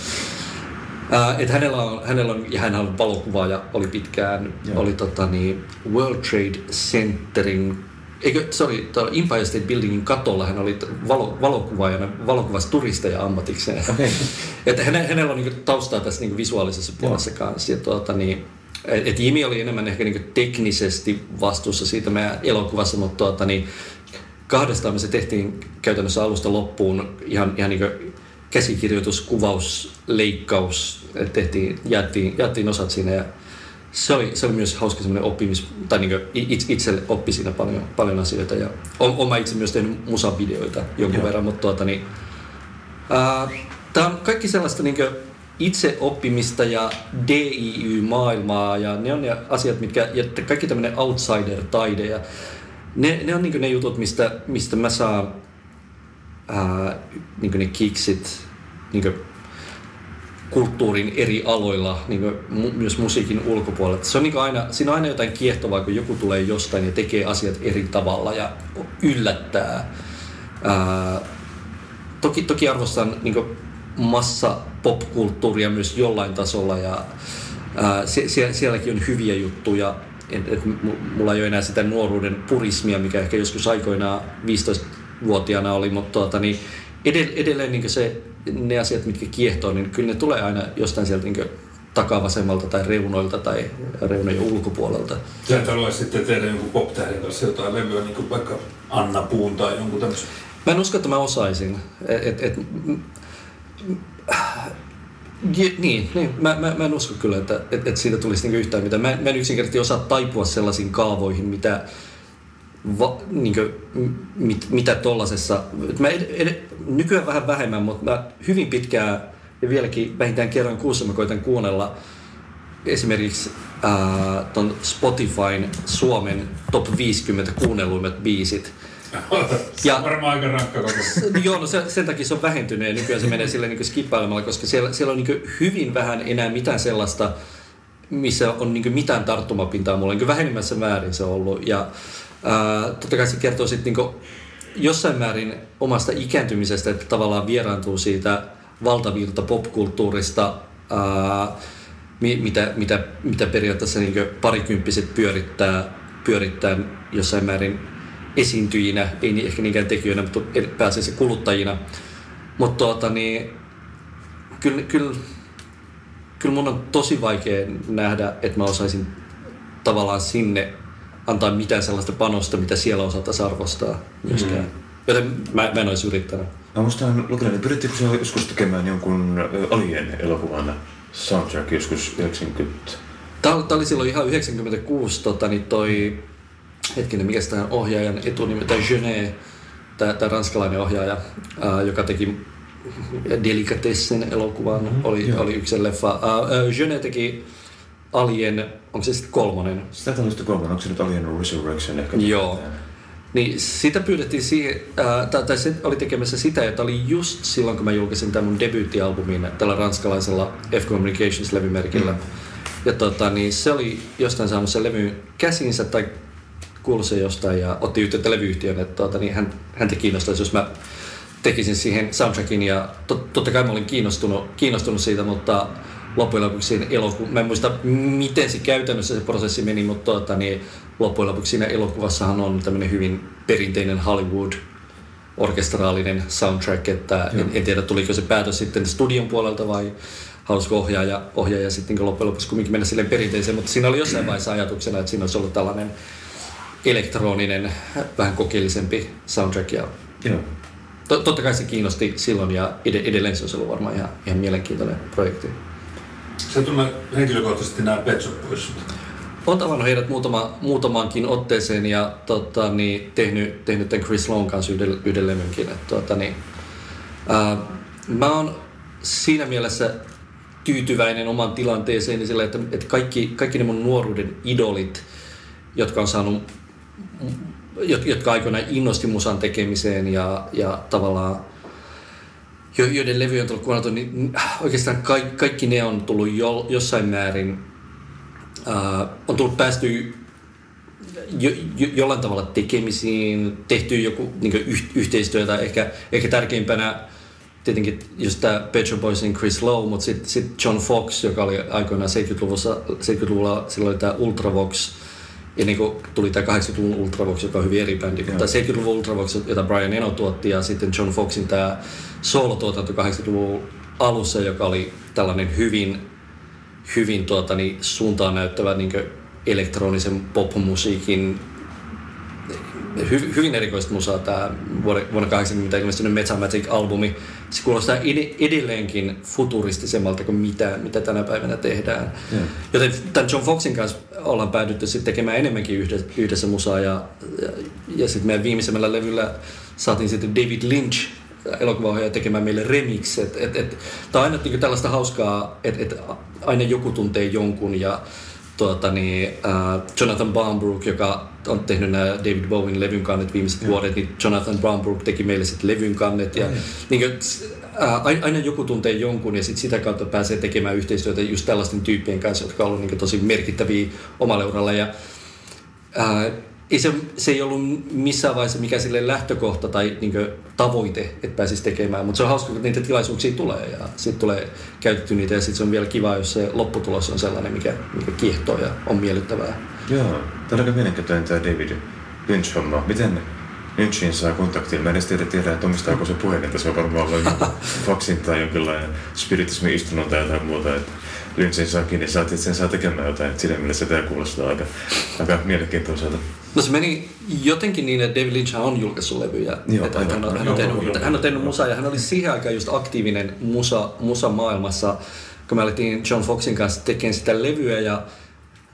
B: Ää, et hänellä on, hänellä on, ja hän on valokuvaaja, oli pitkään,
A: Joo.
B: oli tota, niin, World Trade Centerin Eikö, sorry, Empire State Buildingin katolla hän oli valo, valokuvaajana, valokuvasi turisteja ammatikseen.
A: Okei.
B: Että hänellä, hänellä on niinku taustaa tässä niinku visuaalisessa puolessa kanssa. Ja tuota, niin, et, Jimi oli enemmän ehkä niinku teknisesti vastuussa siitä meidän elokuvassa, mutta tuota, niin, kahdestaan me se tehtiin käytännössä alusta loppuun ihan, ihan niinku käsikirjoitus, kuvaus, leikkaus. Tehtiin, jaettiin, jaettiin osat siinä ja se oli, se oli myös hauska semmoinen oppimis, tai niin itse, itselle oppi siinä paljon, paljon asioita. Ja olen, olen mä itse myös tehnyt musavideoita jonkun
A: Joo.
B: verran, mutta tuota, niin, Tämä on kaikki sellaista niin itse oppimista ja DIY-maailmaa ja ne on ne asiat, mitkä, ja kaikki tämmöinen outsider-taide ja ne, ne on niin ne jutut, mistä, mistä mä saan ää, niin ne kiksit niin kulttuurin eri aloilla, niin myös musiikin ulkopuolella. Se on niin aina, siinä on aina jotain kiehtovaa, kun joku tulee jostain ja tekee asiat eri tavalla ja yllättää. Ää, toki, toki arvostan niin massa popkulttuuria myös jollain tasolla ja ää, sie, sie, sielläkin on hyviä juttuja. Et, et, mulla ei ole enää sitä nuoruuden purismia, mikä ehkä joskus aikoinaan 15-vuotiaana oli, mutta tuota, niin edelleen, edelleen niin se, ne asiat, mitkä kiehtoo, niin kyllä ne tulee aina jostain sieltä niin takavasemmalta tai reunoilta tai reunojen ulkopuolelta.
C: Sä et halua sitten tehdä jonkun pop kanssa jotain levyä, niin kuin vaikka Anna Puun tai jonkun tämmöisen?
B: Mä en usko, että mä osaisin. Et, et, Je, niin, niin. Mä, mä, mä en usko kyllä, että, että, että siitä tulisi niinku yhtään mitään. Mä, mä en yksinkertaisesti osaa taipua sellaisiin kaavoihin, mitä, va, niinku, mit, mitä tollasessa... Mä ed, ed, nykyään vähän vähemmän, mutta mä hyvin pitkään ja vieläkin vähintään kerran kuussa mä koitan kuunnella esimerkiksi äh, ton Spotifyn Suomen top 50 kuunnelluimmat biisit –
C: ja, on varmaan aika rankka koko.
B: Joo, no sen, sen takia se on vähentynyt ja nykyään se menee sille niin skippailemalla, koska siellä, siellä on niin hyvin vähän enää mitään sellaista, missä on niin mitään tarttumapintaa mulla. Niin vähenemmässä määrin se on ollut. Ja totta kai se kertoo sitten niin jossain määrin omasta ikääntymisestä, että tavallaan vieraantuu siitä valtavirta popkulttuurista, ää, mitä, mitä, mitä periaatteessa niin parikymppiset pyörittää, pyörittää jossain määrin esiintyjinä, ei niin, ehkä niinkään tekijöinä, mutta pääasiassa kuluttajina. Mutta tuota, niin, kyllä, kyllä, kyllä mun on tosi vaikea nähdä, että mä osaisin tavallaan sinne antaa mitään sellaista panosta, mitä siellä osataan arvostaa myöskään. Mm. Joten mä, mä en olisi yrittänyt.
A: Mä muistan lukenut, että pyrittikö se joskus tekemään jonkun Alien elokuvan soundtrack joskus 90?
B: Tämä, tämä oli silloin ihan 96 tota, niin toi hetkinen, mikä tämä ohjaajan etunimi, tämä Genet, tämä, tämä ranskalainen ohjaaja, ää, joka teki Delicatessen elokuvan, mm-hmm, oli, oli yksi leffa. Ää, Genet teki Alien, onko se sitten kolmonen?
A: Sitä oli sitten kolmonen, onko se nyt Alien Resurrection ehkä?
B: Joo. Niin sitä pyydettiin siihen, ää, tai, tai se oli tekemässä sitä, että oli just silloin, kun mä julkaisin tämän mun debyyttialbumin tällä ranskalaisella F Communications-levymerkillä. Mm. Ja tota, niin se oli jostain saanut sen levyn käsinsä tai kuului se jostain ja otti yhteyttä levyyhtiön, että tuota, niin hän, häntä kiinnostaisi, jos mä tekisin siihen soundtrackin ja tot, totta kai mä olin kiinnostunut, kiinnostunut siitä, mutta loppujen lopuksi siinä eloku- mä en muista miten se käytännössä se prosessi meni, mutta tuota, niin loppujen lopuksi siinä elokuvassahan on tämmöinen hyvin perinteinen Hollywood orkestraalinen soundtrack, että en, en, tiedä tuliko se päätös sitten studion puolelta vai halusiko ohjaaja, ohjaaja sitten niin loppujen lopuksi kumminkin mennä silleen perinteiseen, mutta siinä oli jossain vaiheessa ajatuksena, että siinä olisi ollut tällainen elektroninen, vähän kokeellisempi soundtrack. Ja
A: Joo.
B: To, totta kai se kiinnosti silloin ja edelleen se olisi ollut varmaan ihan, ihan mielenkiintoinen projekti.
C: Sä tunnet henkilökohtaisesti nämä Pet Shop Boys?
B: Olen tavannut heidät muutama, muutamaankin otteeseen ja tota, niin, tehnyt, tehnyt tämän Chris Long kanssa yhden, yhden levynkin. Et, tota, niin, ää, mä oon siinä mielessä tyytyväinen oman tilanteeseen sillä, että, että kaikki, kaikki ne mun nuoruuden idolit, jotka on saanut jotka aikoinaan innosti musan tekemiseen ja, ja tavallaan joiden levy on tullut kuunneltu, niin oikeastaan kaikki, kaikki ne on tullut jo, jossain määrin, uh, on tullut päästy jo, jo, jollain tavalla tekemisiin, tehty joku niin yh, yhteistyötä, ehkä, ehkä tärkeimpänä tietenkin just tämä Pet Boysin Chris Lowe, mutta sitten sit John Fox, joka oli aikoinaan 70-luvulla, 70-luvulla silloin oli tämä Ultravox, ja niin kuin tuli tämä 80-luvun Ultravox, joka on hyvin eri bändi, mutta 70-luvun Ultravox, jota Brian Eno tuotti, ja sitten John Foxin tämä soolotuotanto 80-luvun alussa, joka oli tällainen hyvin, hyvin tuota, niin, suuntaan näyttävä niin elektronisen popmusiikin hy, hyvin erikoista musaa tämä vuonna 80 ilmestynyt Metamatic-albumi. Se kuulostaa edelleenkin futuristisemmalta kuin mitä, mitä tänä päivänä tehdään. Yeah. Joten tämän John Foxin kanssa ollaan päädytty sitten tekemään enemmänkin yhdessä, yhdessä musaa ja, ja, ja sitten meidän viimeisemmällä levyllä saatiin sitten David Lynch elokuvaohjaaja tekemään meille remix. Et, et, et, Tämä on aina niin tällaista hauskaa, että et aina joku tuntee jonkun ja tuota, niin, uh, Jonathan Barnbrook, joka on tehnyt nämä David Bowen levyn kannet viimeiset ja. vuodet, niin Jonathan Barnbrook teki meille sitten levyn kannet. Ja, mm. niin kuin, ää, aina joku tuntee jonkun ja sit sitä kautta pääsee tekemään yhteistyötä just tällaisten tyyppien kanssa, jotka on ollut niin tosi merkittäviä omalle uralla. Ja, ää, ei se, se ei ollut missään vaiheessa mikä sille lähtökohta tai niin tavoite, että pääsisi tekemään, mutta se on hauska, kun niitä tilaisuuksia tulee ja sitten tulee käytetty niitä ja sitten se on vielä kiva, jos se lopputulos on sellainen, mikä, mikä kiehtoo ja on miellyttävää.
A: Joo, tämä on aika mielenkiintoinen tämä David Lynch-homma. Miten Lynchin saa kontaktin? Mä en edes tiedä, tiedä että omistaako se puheen, se on varmaan vain Foxin tai jonkinlainen spiritismin istunnon tai jotain muuta. Että Lynchin saa kiinni, saatit, että sen saa tekemään jotain. Siinä mielessä tämä kuulostaa aika, aika mielenkiintoiselta.
B: No se meni jotenkin niin, että David Lynch on julkaissut levyjä. Joo, että aivan, hän, on, hän, on tehnyt, hän on tehnyt musaa ja hän oli siihen aikaan just aktiivinen musa, musa maailmassa, kun me alettiin John Foxin kanssa tekemään sitä levyä ja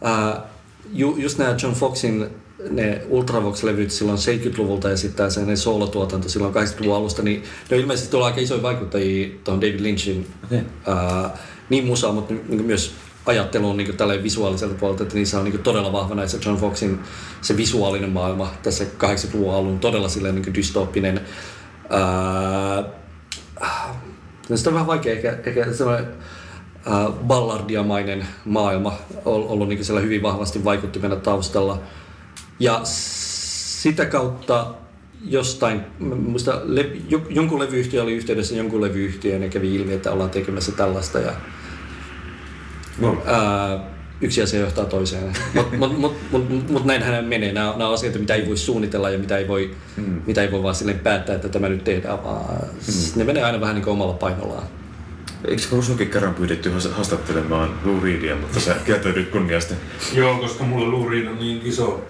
B: ää, ju, just nämä John Foxin ne Ultravox-levyt silloin 70-luvulta ja sitten se soolotuotanto silloin 80-luvun alusta, niin ne on ilmeisesti tullut aika isoja vaikuttajia tuohon David Lynchin okay. ää, niin musaa, mutta niin myös ajatteluun niin tällä visuaaliselta puolelta, että niissä on niin todella vahva näissä John Foxin se visuaalinen maailma tässä 80-luvun alun todella silleen niin dystooppinen. Ää, no sitä on vähän vaikea ehkä, ehkä sellainen ballardiamainen maailma on ollut niin siellä hyvin vahvasti vaikuttimena taustalla. Ja sitä kautta jostain, muista, le, jonkun levyyhtiö oli yhteydessä jonkun levyyhtiöön ja kävi ilmi, että ollaan tekemässä tällaista. Ja, no. ää, yksi asia johtaa toiseen. Mutta mut, mut, mut, mut, mut näinhän menee. Nämä, nämä on asioita, mitä ei voi suunnitella ja mitä ei voi, mm. mitä ei voi vaan silleen päättää, että tämä nyt tehdään, vaan mm. ne menee aina vähän niin kuin omalla painollaan.
A: Eikö Rusokin kerran pyydetty haastattelemaan Lou Reedia, mutta sä kieltäydyt kunniasta?
C: Joo, koska mulla Lou Reed on niin iso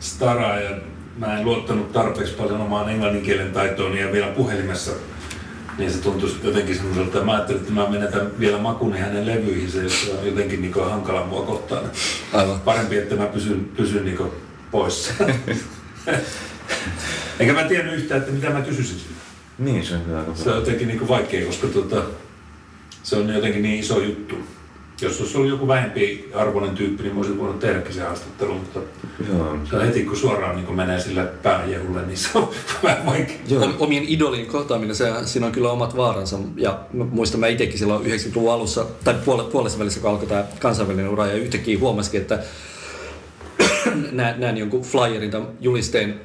C: stara ja mä en luottanut tarpeeksi paljon omaan englannin kielen taitoon ja vielä puhelimessa niin se tuntui jotenkin semmoiselta, että mä ajattelin, että mä menetän vielä makuni hänen levyihinsä, jos on jotenkin niin hankala mua kohtaan. Aivan. Parempi, että mä pysyn, pysyn niin poissa. Enkä mä tiennyt yhtään, että mitä mä kysyisin.
A: Niin, se on hyvä.
C: Se on jotenkin niin vaikea, koska tuota, se on jotenkin niin iso juttu jos olisi ollut joku vähempi arvoinen tyyppi, niin olisin voinut tehdäkin se haastattelu, mutta Joo. Se heti kun suoraan niin kun menee sille pääjehulle, niin se on vähän vaikea.
B: Joo. Omien idolin kohtaaminen, se, siinä on kyllä omat vaaransa. Ja muistan mä itsekin silloin 90-luvun alussa, tai puolessa välissä, kun alkoi tämä kansainvälinen ura, ja yhtäkkiä huomasikin, että näen jonkun flyerin tai julisteen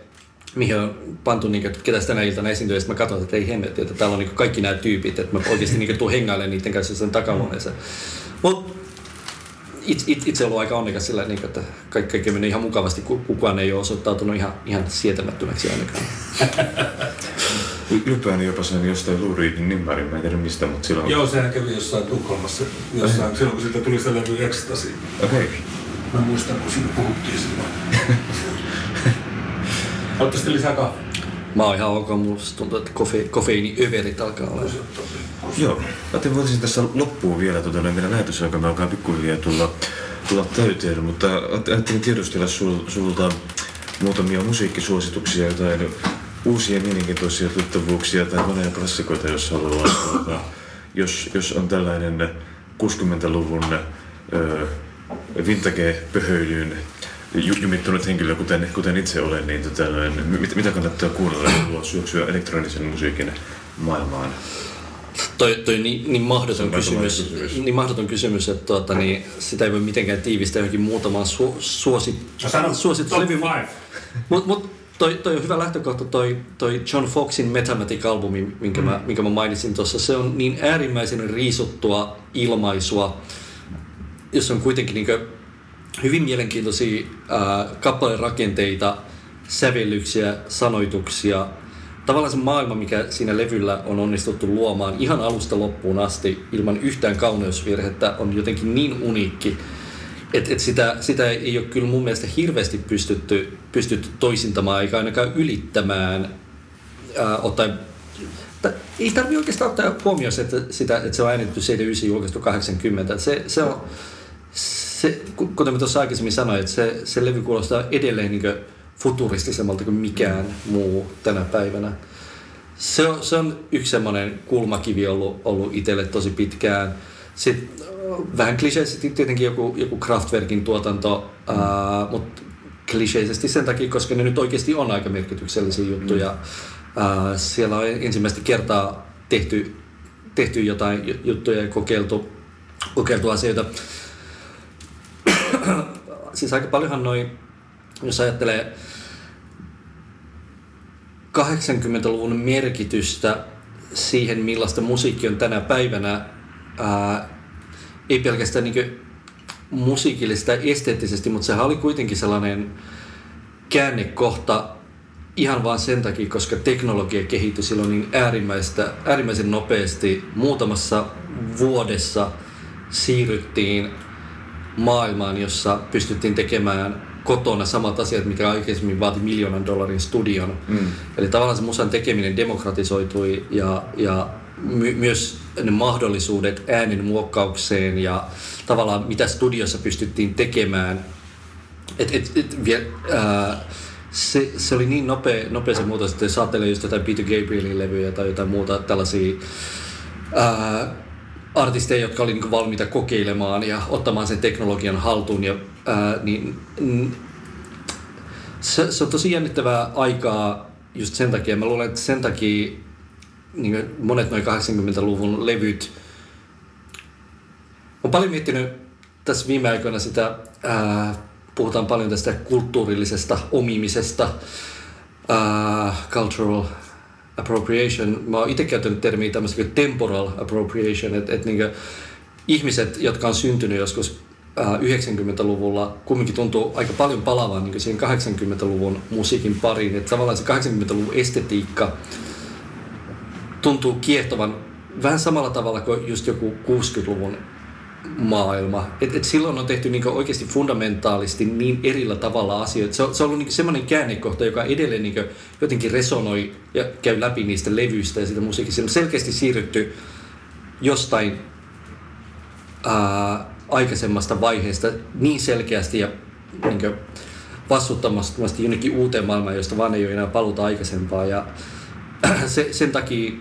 B: mihin on pantu, niin kuin, ketä tänä iltana esiintyy, ja mä katson, että ei hemmetti, että täällä on niin kaikki nämä tyypit, että mä oikeasti niin tuun hengailemaan niiden kanssa sen takahuoneessa. Mutta itse, itse, itse ollut aika onnekas sillä, niin, että kaikki, kaikki meni ihan mukavasti, kukaan ei ole osoittautunut ihan, ihan sietämättömäksi ainakaan.
A: Ypään jopa sen jostain Lou Reedin nimmarin, mä en tiedä mistä, mutta silloin...
C: Joo, sehän kävi jossain Tukholmassa, jossain, Ai. silloin kun siitä tuli se levy Ecstasy.
A: Okei. Okay.
C: Mä muistan, kun siitä puhuttiin silloin. Haluatteko lisää kahvia?
B: Mä oon ihan ok, musta tuntuu, että kofe, kofeiiniöverit alkaa olla.
A: Joo, mä voisin tässä loppuun vielä, tuota, meidän lähetysaika me alkaa pikkuhiljaa tulla, tulla täyteen, mutta ajattelin tiedustella sul, sulta muutamia musiikkisuosituksia, jotain uusia mielenkiintoisia tuttavuuksia tai vanhoja klassikoita, jos haluaa. jos, jos on tällainen 60-luvun vintage-pöhöilyyn jumittunut henkilö, kuten, kuten itse olen, niin tota, mit, mitä kannattaa kuunnella, jos haluaa syöksyä elektronisen musiikin maailmaan?
B: Toi, toi niin, niin, mahdoton kysymys, kysymys, niin mahdoton kysymys, että tuota, niin sitä ei voi mitenkään tiivistää johonkin muutamaan su, suosit,
C: suosituslevy.
B: Mutta mut, toi, toi on hyvä lähtökohta, toi, toi John Foxin Mathematic-albumi, minkä, mm. mä, minkä mä mainitsin tuossa. Se on niin äärimmäisen riisuttua ilmaisua, jos on kuitenkin niin hyvin mielenkiintoisia äh, kappalerakenteita, sävellyksiä, sanoituksia. Tavallaan se maailma, mikä siinä levyllä on onnistuttu luomaan ihan alusta loppuun asti ilman yhtään kauneusvirhettä, on jotenkin niin uniikki, että et sitä, sitä ei ole kyllä mun mielestä hirveästi pystytty, pystytty toisintamaan eikä ainakaan ylittämään äh, ottaen ei tarvitse oikeastaan ottaa huomioon että, sitä, että se on äänitetty 79 julkaistu 80. Se, se on, se, kuten mä tuossa aikaisemmin sanoin, että se, se levy kuulostaa edelleen niin futuristisemmalta kuin mikään muu tänä päivänä. Se on, se on yksi semmoinen kulmakivi ollut, ollut itselle tosi pitkään. Sitten vähän kliseisesti tietenkin joku, joku Kraftwerkin tuotanto, mm. mutta kliseisesti sen takia, koska ne nyt oikeasti on aika merkityksellisiä juttuja. Mm. Ää, siellä on ensimmäistä kertaa tehty tehty jotain juttuja ja kokeiltu, kokeiltu asioita. siis aika paljonhan noin, jos ajattelee 80-luvun merkitystä siihen, millaista musiikki on tänä päivänä, ää, ei pelkästään niin musiikillista esteettisesti, mutta sehän oli kuitenkin sellainen käännekohta ihan vaan sen takia, koska teknologia kehittyi silloin niin äärimmäistä, äärimmäisen nopeasti. Muutamassa vuodessa siirryttiin maailmaan, jossa pystyttiin tekemään kotona samat asiat, mikä aikaisemmin vaati miljoonan dollarin studion. Mm. Eli tavallaan se musan tekeminen demokratisoitui ja, ja my, myös ne mahdollisuudet äänen muokkaukseen ja tavallaan mitä studiossa pystyttiin tekemään. Et, et, et, ää, se, se oli niin nopea, nopea se muutos, että jos ajattelee just jotain Peter Gabrielin levyjä tai jotain muuta tällaisia ää, artisteja, jotka oli niin valmiita kokeilemaan ja ottamaan sen teknologian haltuun, ja, ää, niin se, se on tosi jännittävää aikaa just sen takia. Mä luulen, että sen takia niin monet noin 80-luvun levyt on paljon miettinyt tässä viime aikoina sitä ää, puhutaan paljon tästä kulttuurillisesta omimisesta, uh, cultural appropriation. Mä oon itse käyttänyt termiä tämmöistä kuin temporal appropriation, että et niinku ihmiset, jotka on syntynyt joskus uh, 90-luvulla, kumminkin tuntuu aika paljon palaavan niin siihen 80-luvun musiikin pariin. Että tavallaan se 80-luvun estetiikka tuntuu kiehtovan vähän samalla tavalla kuin just joku 60-luvun maailma. Et, et silloin on tehty niinku oikeasti fundamentaalisti niin erillä tavalla asioita. Se on, se on ollut niinku semmoinen käännekohta, joka edelleen niinku jotenkin resonoi ja käy läpi niistä levyistä ja siitä musiikista. on selkeästi siirrytty jostain ää, aikaisemmasta vaiheesta niin selkeästi ja niinku vastuuttomasti jonnekin uuteen maailmaan, josta vaan ei ole enää paluta aikaisempaa. Ja se, sen takia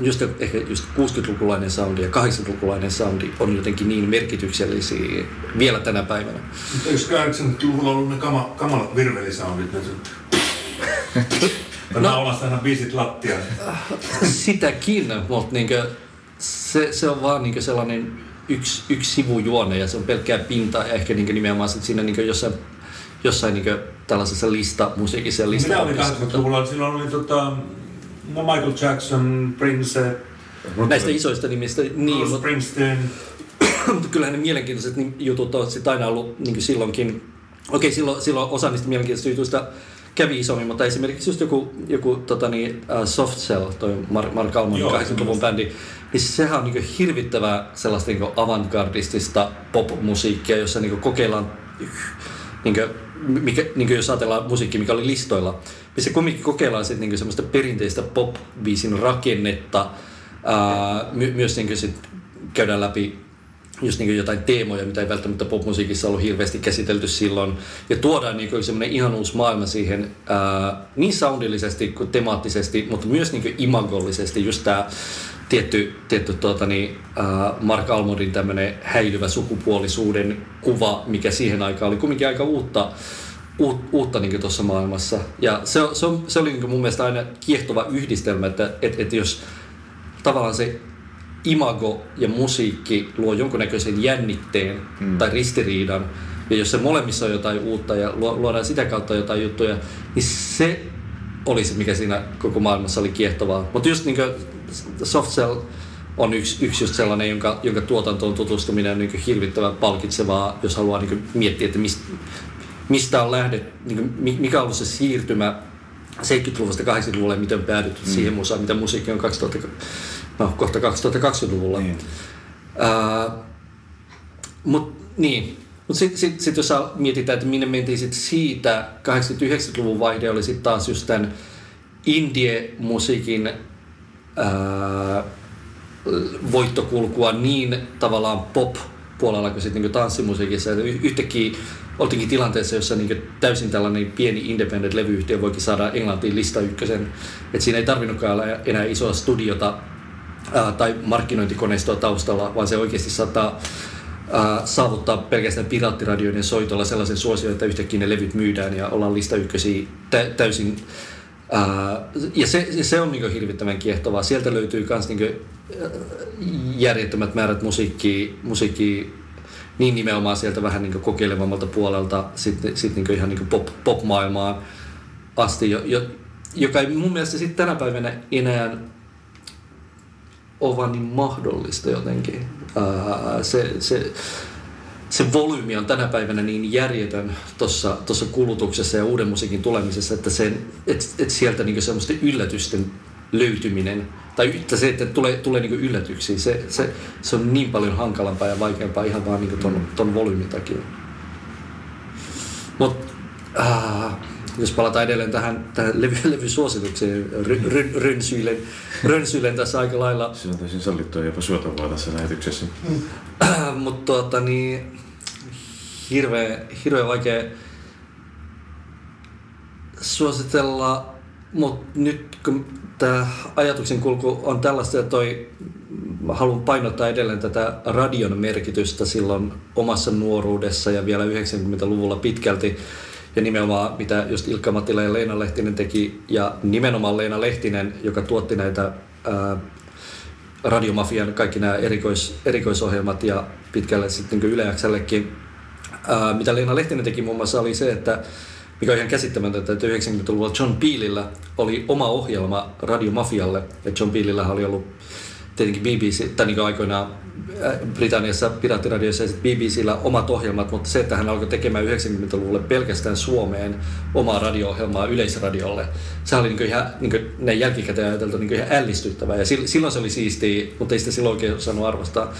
B: just ehkä just 60-lukulainen soundi ja 80-lukulainen soundi on jotenkin niin merkityksellisiä vielä tänä päivänä.
C: Mutta eikö 80-luvulla ollut ne kama, kamalat virvelisoundit? No, naulasta aina biisit lattiaan.
B: Sitäkin, mutta niinkö, se, se on vaan niinkö sellainen yksi, yksi sivujuone ja se on pelkkää pintaa ja ehkä niinkö nimenomaan sit siinä niinkö jossain jossain niinkö tällaisessa lista, musiikissa lista.
C: Mitä oli 80-luvulla? Silloin oli tota, No Michael Jackson, Prince.
B: Näistä isoista nimistä.
C: Niin, Springsteen.
B: mutta kyllähän ne mielenkiintoiset jutut on sitten aina ollut niin silloinkin. Okei, silloin, silloin osa niistä mielenkiintoisista jutuista kävi isommin, mutta esimerkiksi just joku, joku tota niin, uh, Soft Cell, toi Mark, Mark Almonin 80-luvun bändi, niin sehän on niin hirvittävää sellaista niin avantgardistista pop-musiikkia, jossa niin kokeillaan, niin kuin, mikä, niin jos ajatellaan musiikki, mikä oli listoilla, missä kumminkin kokeillaan sit niinku semmoista perinteistä pop-biisin rakennetta. Ää, my, myös niinku sit käydään läpi just niinku jotain teemoja, mitä ei välttämättä popmusiikissa ollut hirveästi käsitelty silloin. Ja tuodaan niinku semmoinen ihan uusi maailma siihen ää, niin soundillisesti kuin temaattisesti, mutta myös niinku imagollisesti. Just tämä tietty, tietty tuota, niin, ää, Mark Almondin tämmöinen häilyvä sukupuolisuuden kuva, mikä siihen aikaan oli kumminkin aika uutta uut, uutta niin tuossa maailmassa. Ja se, se, on, se oli niin mun mielestä aina kiehtova yhdistelmä, että et, et jos tavallaan se imago ja musiikki luo jonkunnäköisen jännitteen mm. tai ristiriidan, ja jos se molemmissa on jotain uutta ja luodaan sitä kautta jotain juttuja, niin se oli se, mikä siinä koko maailmassa oli kiehtovaa. Mutta just niin Soft Cell on yksi, yksi just sellainen, jonka, jonka tuotantoon tutustuminen on niin hirvittävän palkitsevaa, jos haluaa niin miettiä, että mistä, mistä on lähdet, niin mikä on ollut se siirtymä 70-luvusta 80-luvulle, miten on päädytty mm. siihen musaan, mitä musiikki on 2000, no, kohta 2020-luvulla. Niin. Uh, Mutta niin, mutta sitten sit, sit, jos mietitään, että minne mentiin sit siitä, 80-90-luvun vaihde oli sitten taas just tämän indie-musiikin ää, voittokulkua niin tavallaan pop-puolella kuin sitten niin tanssimusiikissa. Yhtäkkiä oltiinkin tilanteessa, jossa niin täysin tällainen pieni independent levyyhtiö voikin saada Englantiin lista ykkösen. Että siinä ei tarvinnutkaan olla enää isoa studiota ää, tai markkinointikoneistoa taustalla, vaan se oikeasti saattaa ää, saavuttaa pelkästään piraattiradioiden soitolla sellaisen suosion, että yhtäkkiä ne levyt myydään ja ollaan lista ykkösiä tä- täysin. Ja se, se on niin hirvittävän kiehtovaa. Sieltä löytyy myös niin järjettömät määrät musiikkia, musiikkia niin nimenomaan sieltä vähän niin kokeilevammalta puolelta sitten sit niin ihan niin pop, pop-maailmaan asti, jo, jo, joka ei mun mielestä sitten tänä päivänä enää ole vaan niin mahdollista jotenkin. Ää, se, se, se volyymi on tänä päivänä niin järjetön tuossa kulutuksessa ja uuden musiikin tulemisessa, että sen, et, et sieltä niinku semmoisten yllätysten löytyminen, tai että se, että tulee, tulee niinku yllätyksiä, se, se, se, on niin paljon hankalampaa ja vaikeampaa ihan vaan niinku ton, ton volyymin takia. Mutta äh, jos palataan edelleen tähän, tähän levy, levysuositukseen, rönsyilen, rönsyilen tässä aika lailla.
A: Se on täysin sallittua jopa suotavaa tässä lähetyksessä.
B: Mutta tuota, niin, hirveä, hirveä vaikea suositella, mutta nyt kun tämä ajatuksen kulku on tällaista, että toi, mä haluan painottaa edelleen tätä radion merkitystä silloin omassa nuoruudessa ja vielä 90-luvulla pitkälti. Ja nimenomaan mitä just Ilkka Mattila ja Leena Lehtinen teki, ja nimenomaan Leena Lehtinen, joka tuotti näitä ää, Radiomafian kaikki nämä erikois, erikoisohjelmat ja pitkälle sitten niin Yle mitä Leena Lehtinen teki muun muassa oli se, että mikä on ihan käsittämätöntä, että 90-luvulla John Peelillä oli oma ohjelma Radiomafialle, ja John Peelillä oli ollut tietenkin BBC, tai niin aikoinaan Britanniassa piraattiradioissa ja BBCllä omat ohjelmat, mutta se, että hän alkoi tekemään 90-luvulle pelkästään Suomeen omaa radio-ohjelmaa yleisradiolle, se oli niin ihan, niin kuin näin jälkikäteen ajateltu niin ihan ällistyttävää. Ja silloin se oli siistiä, mutta ei sitä silloin oikein osannut arvostaa.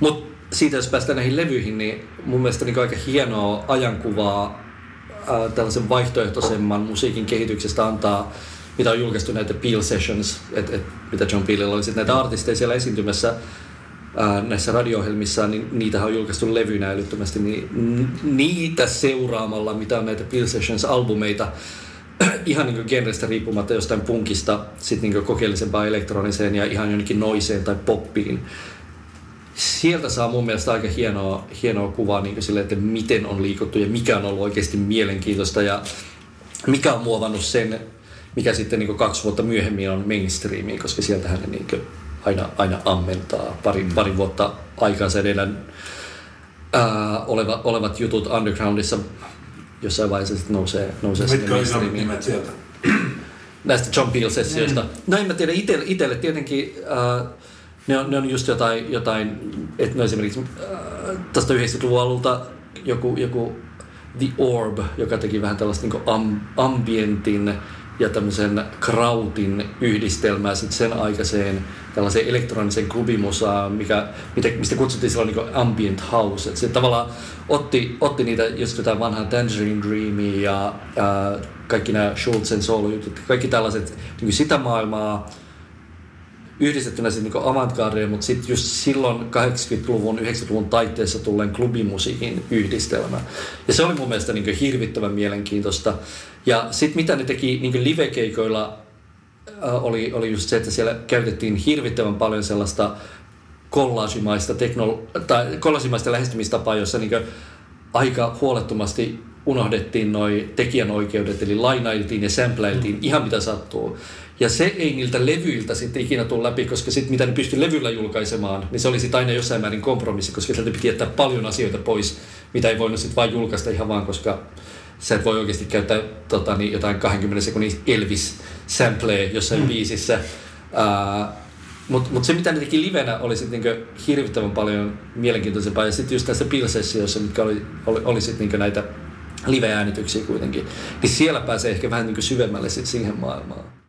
B: Mutta siitä, jos päästään näihin levyihin, niin mun mielestä niin aika hienoa ajankuvaa ää, tällaisen vaihtoehtoisemman musiikin kehityksestä antaa mitä on julkaistu näitä Peel Sessions, et, et, mitä John Peelillä oli sitten näitä artisteja siellä esiintymässä ää, näissä radio-ohjelmissa, niin niitä on julkaistu levyinä älyttömästi, niin niitä seuraamalla, mitä on näitä Peel Sessions-albumeita, ihan niin genrestä riippumatta jostain punkista sitten niin kokeellisempaan elektroniseen ja ihan jonnekin noiseen tai poppiin. Sieltä saa mun mielestä aika hienoa, hienoa kuvaa niin sille, että miten on liikuttu ja mikä on ollut oikeasti mielenkiintoista ja mikä on muovannut sen mikä sitten niin kaksi vuotta myöhemmin on mainstreamiin, koska sieltähän ne niin aina, aina ammentaa pari, mm. pari vuotta aikansa edellä ää, oleva, olevat jutut undergroundissa jossain vaiheessa sitten nousee, nousee
C: Mitkä sinne mainstreamiin. nimet sieltä?
B: Näistä John Peel-sessioista. Mm. No en mä tiedä, itselle, itselle tietenkin äh, ne, on, ne on just jotain, jotain että no esimerkiksi äh, tästä 90-luvun alulta joku, joku The Orb, joka teki vähän tällaista niin am, ambientin ja tämmöisen krautin yhdistelmää sitten sen aikaiseen tällaiseen elektroniseen klubimusaan, mikä, mistä kutsuttiin silloin niin ambient house. Et se tavallaan otti, otti niitä just jotain vanhaa Tangerine Dreamia ja ää, kaikki nämä Schulzen solo-jutut, kaikki tällaiset niin sitä maailmaa yhdistettynä sitten niin avantgardeen, mutta sitten just silloin 80-luvun, 90-luvun taitteessa tulleen klubimusiikin yhdistelmä. Ja se oli mun mielestä niin hirvittävän mielenkiintoista. Ja sitten mitä ne teki niin livekeikoilla äh, oli, oli just se, että siellä käytettiin hirvittävän paljon sellaista kollaasimaista, teknolo- tai kollaasimaista lähestymistapaa, jossa niin aika huolettomasti unohdettiin noi tekijänoikeudet, eli lainailtiin ja sampleiltiin mm. ihan mitä sattuu. Ja se ei niiltä levyiltä sitten ikinä tule läpi, koska sitten mitä ne pystyi levyllä julkaisemaan, niin se oli sitten aina jossain määrin kompromissi, koska sieltä piti jättää paljon asioita pois, mitä ei voinut sitten vain julkaista ihan vaan, koska sä et voi oikeasti käyttää tota, niin jotain 20 sekunnin Elvis-sampleja jossain mm. biisissä. Uh, mutta mut se, mitä ne teki livenä, oli sitten niinku hirvittävän paljon mielenkiintoisempaa. Ja sitten just tässä Pilsessiossa, mitkä oli, oli, oli sitten niinku näitä live-äänityksiä kuitenkin, niin siellä pääsee ehkä vähän niinku syvemmälle sit siihen maailmaan.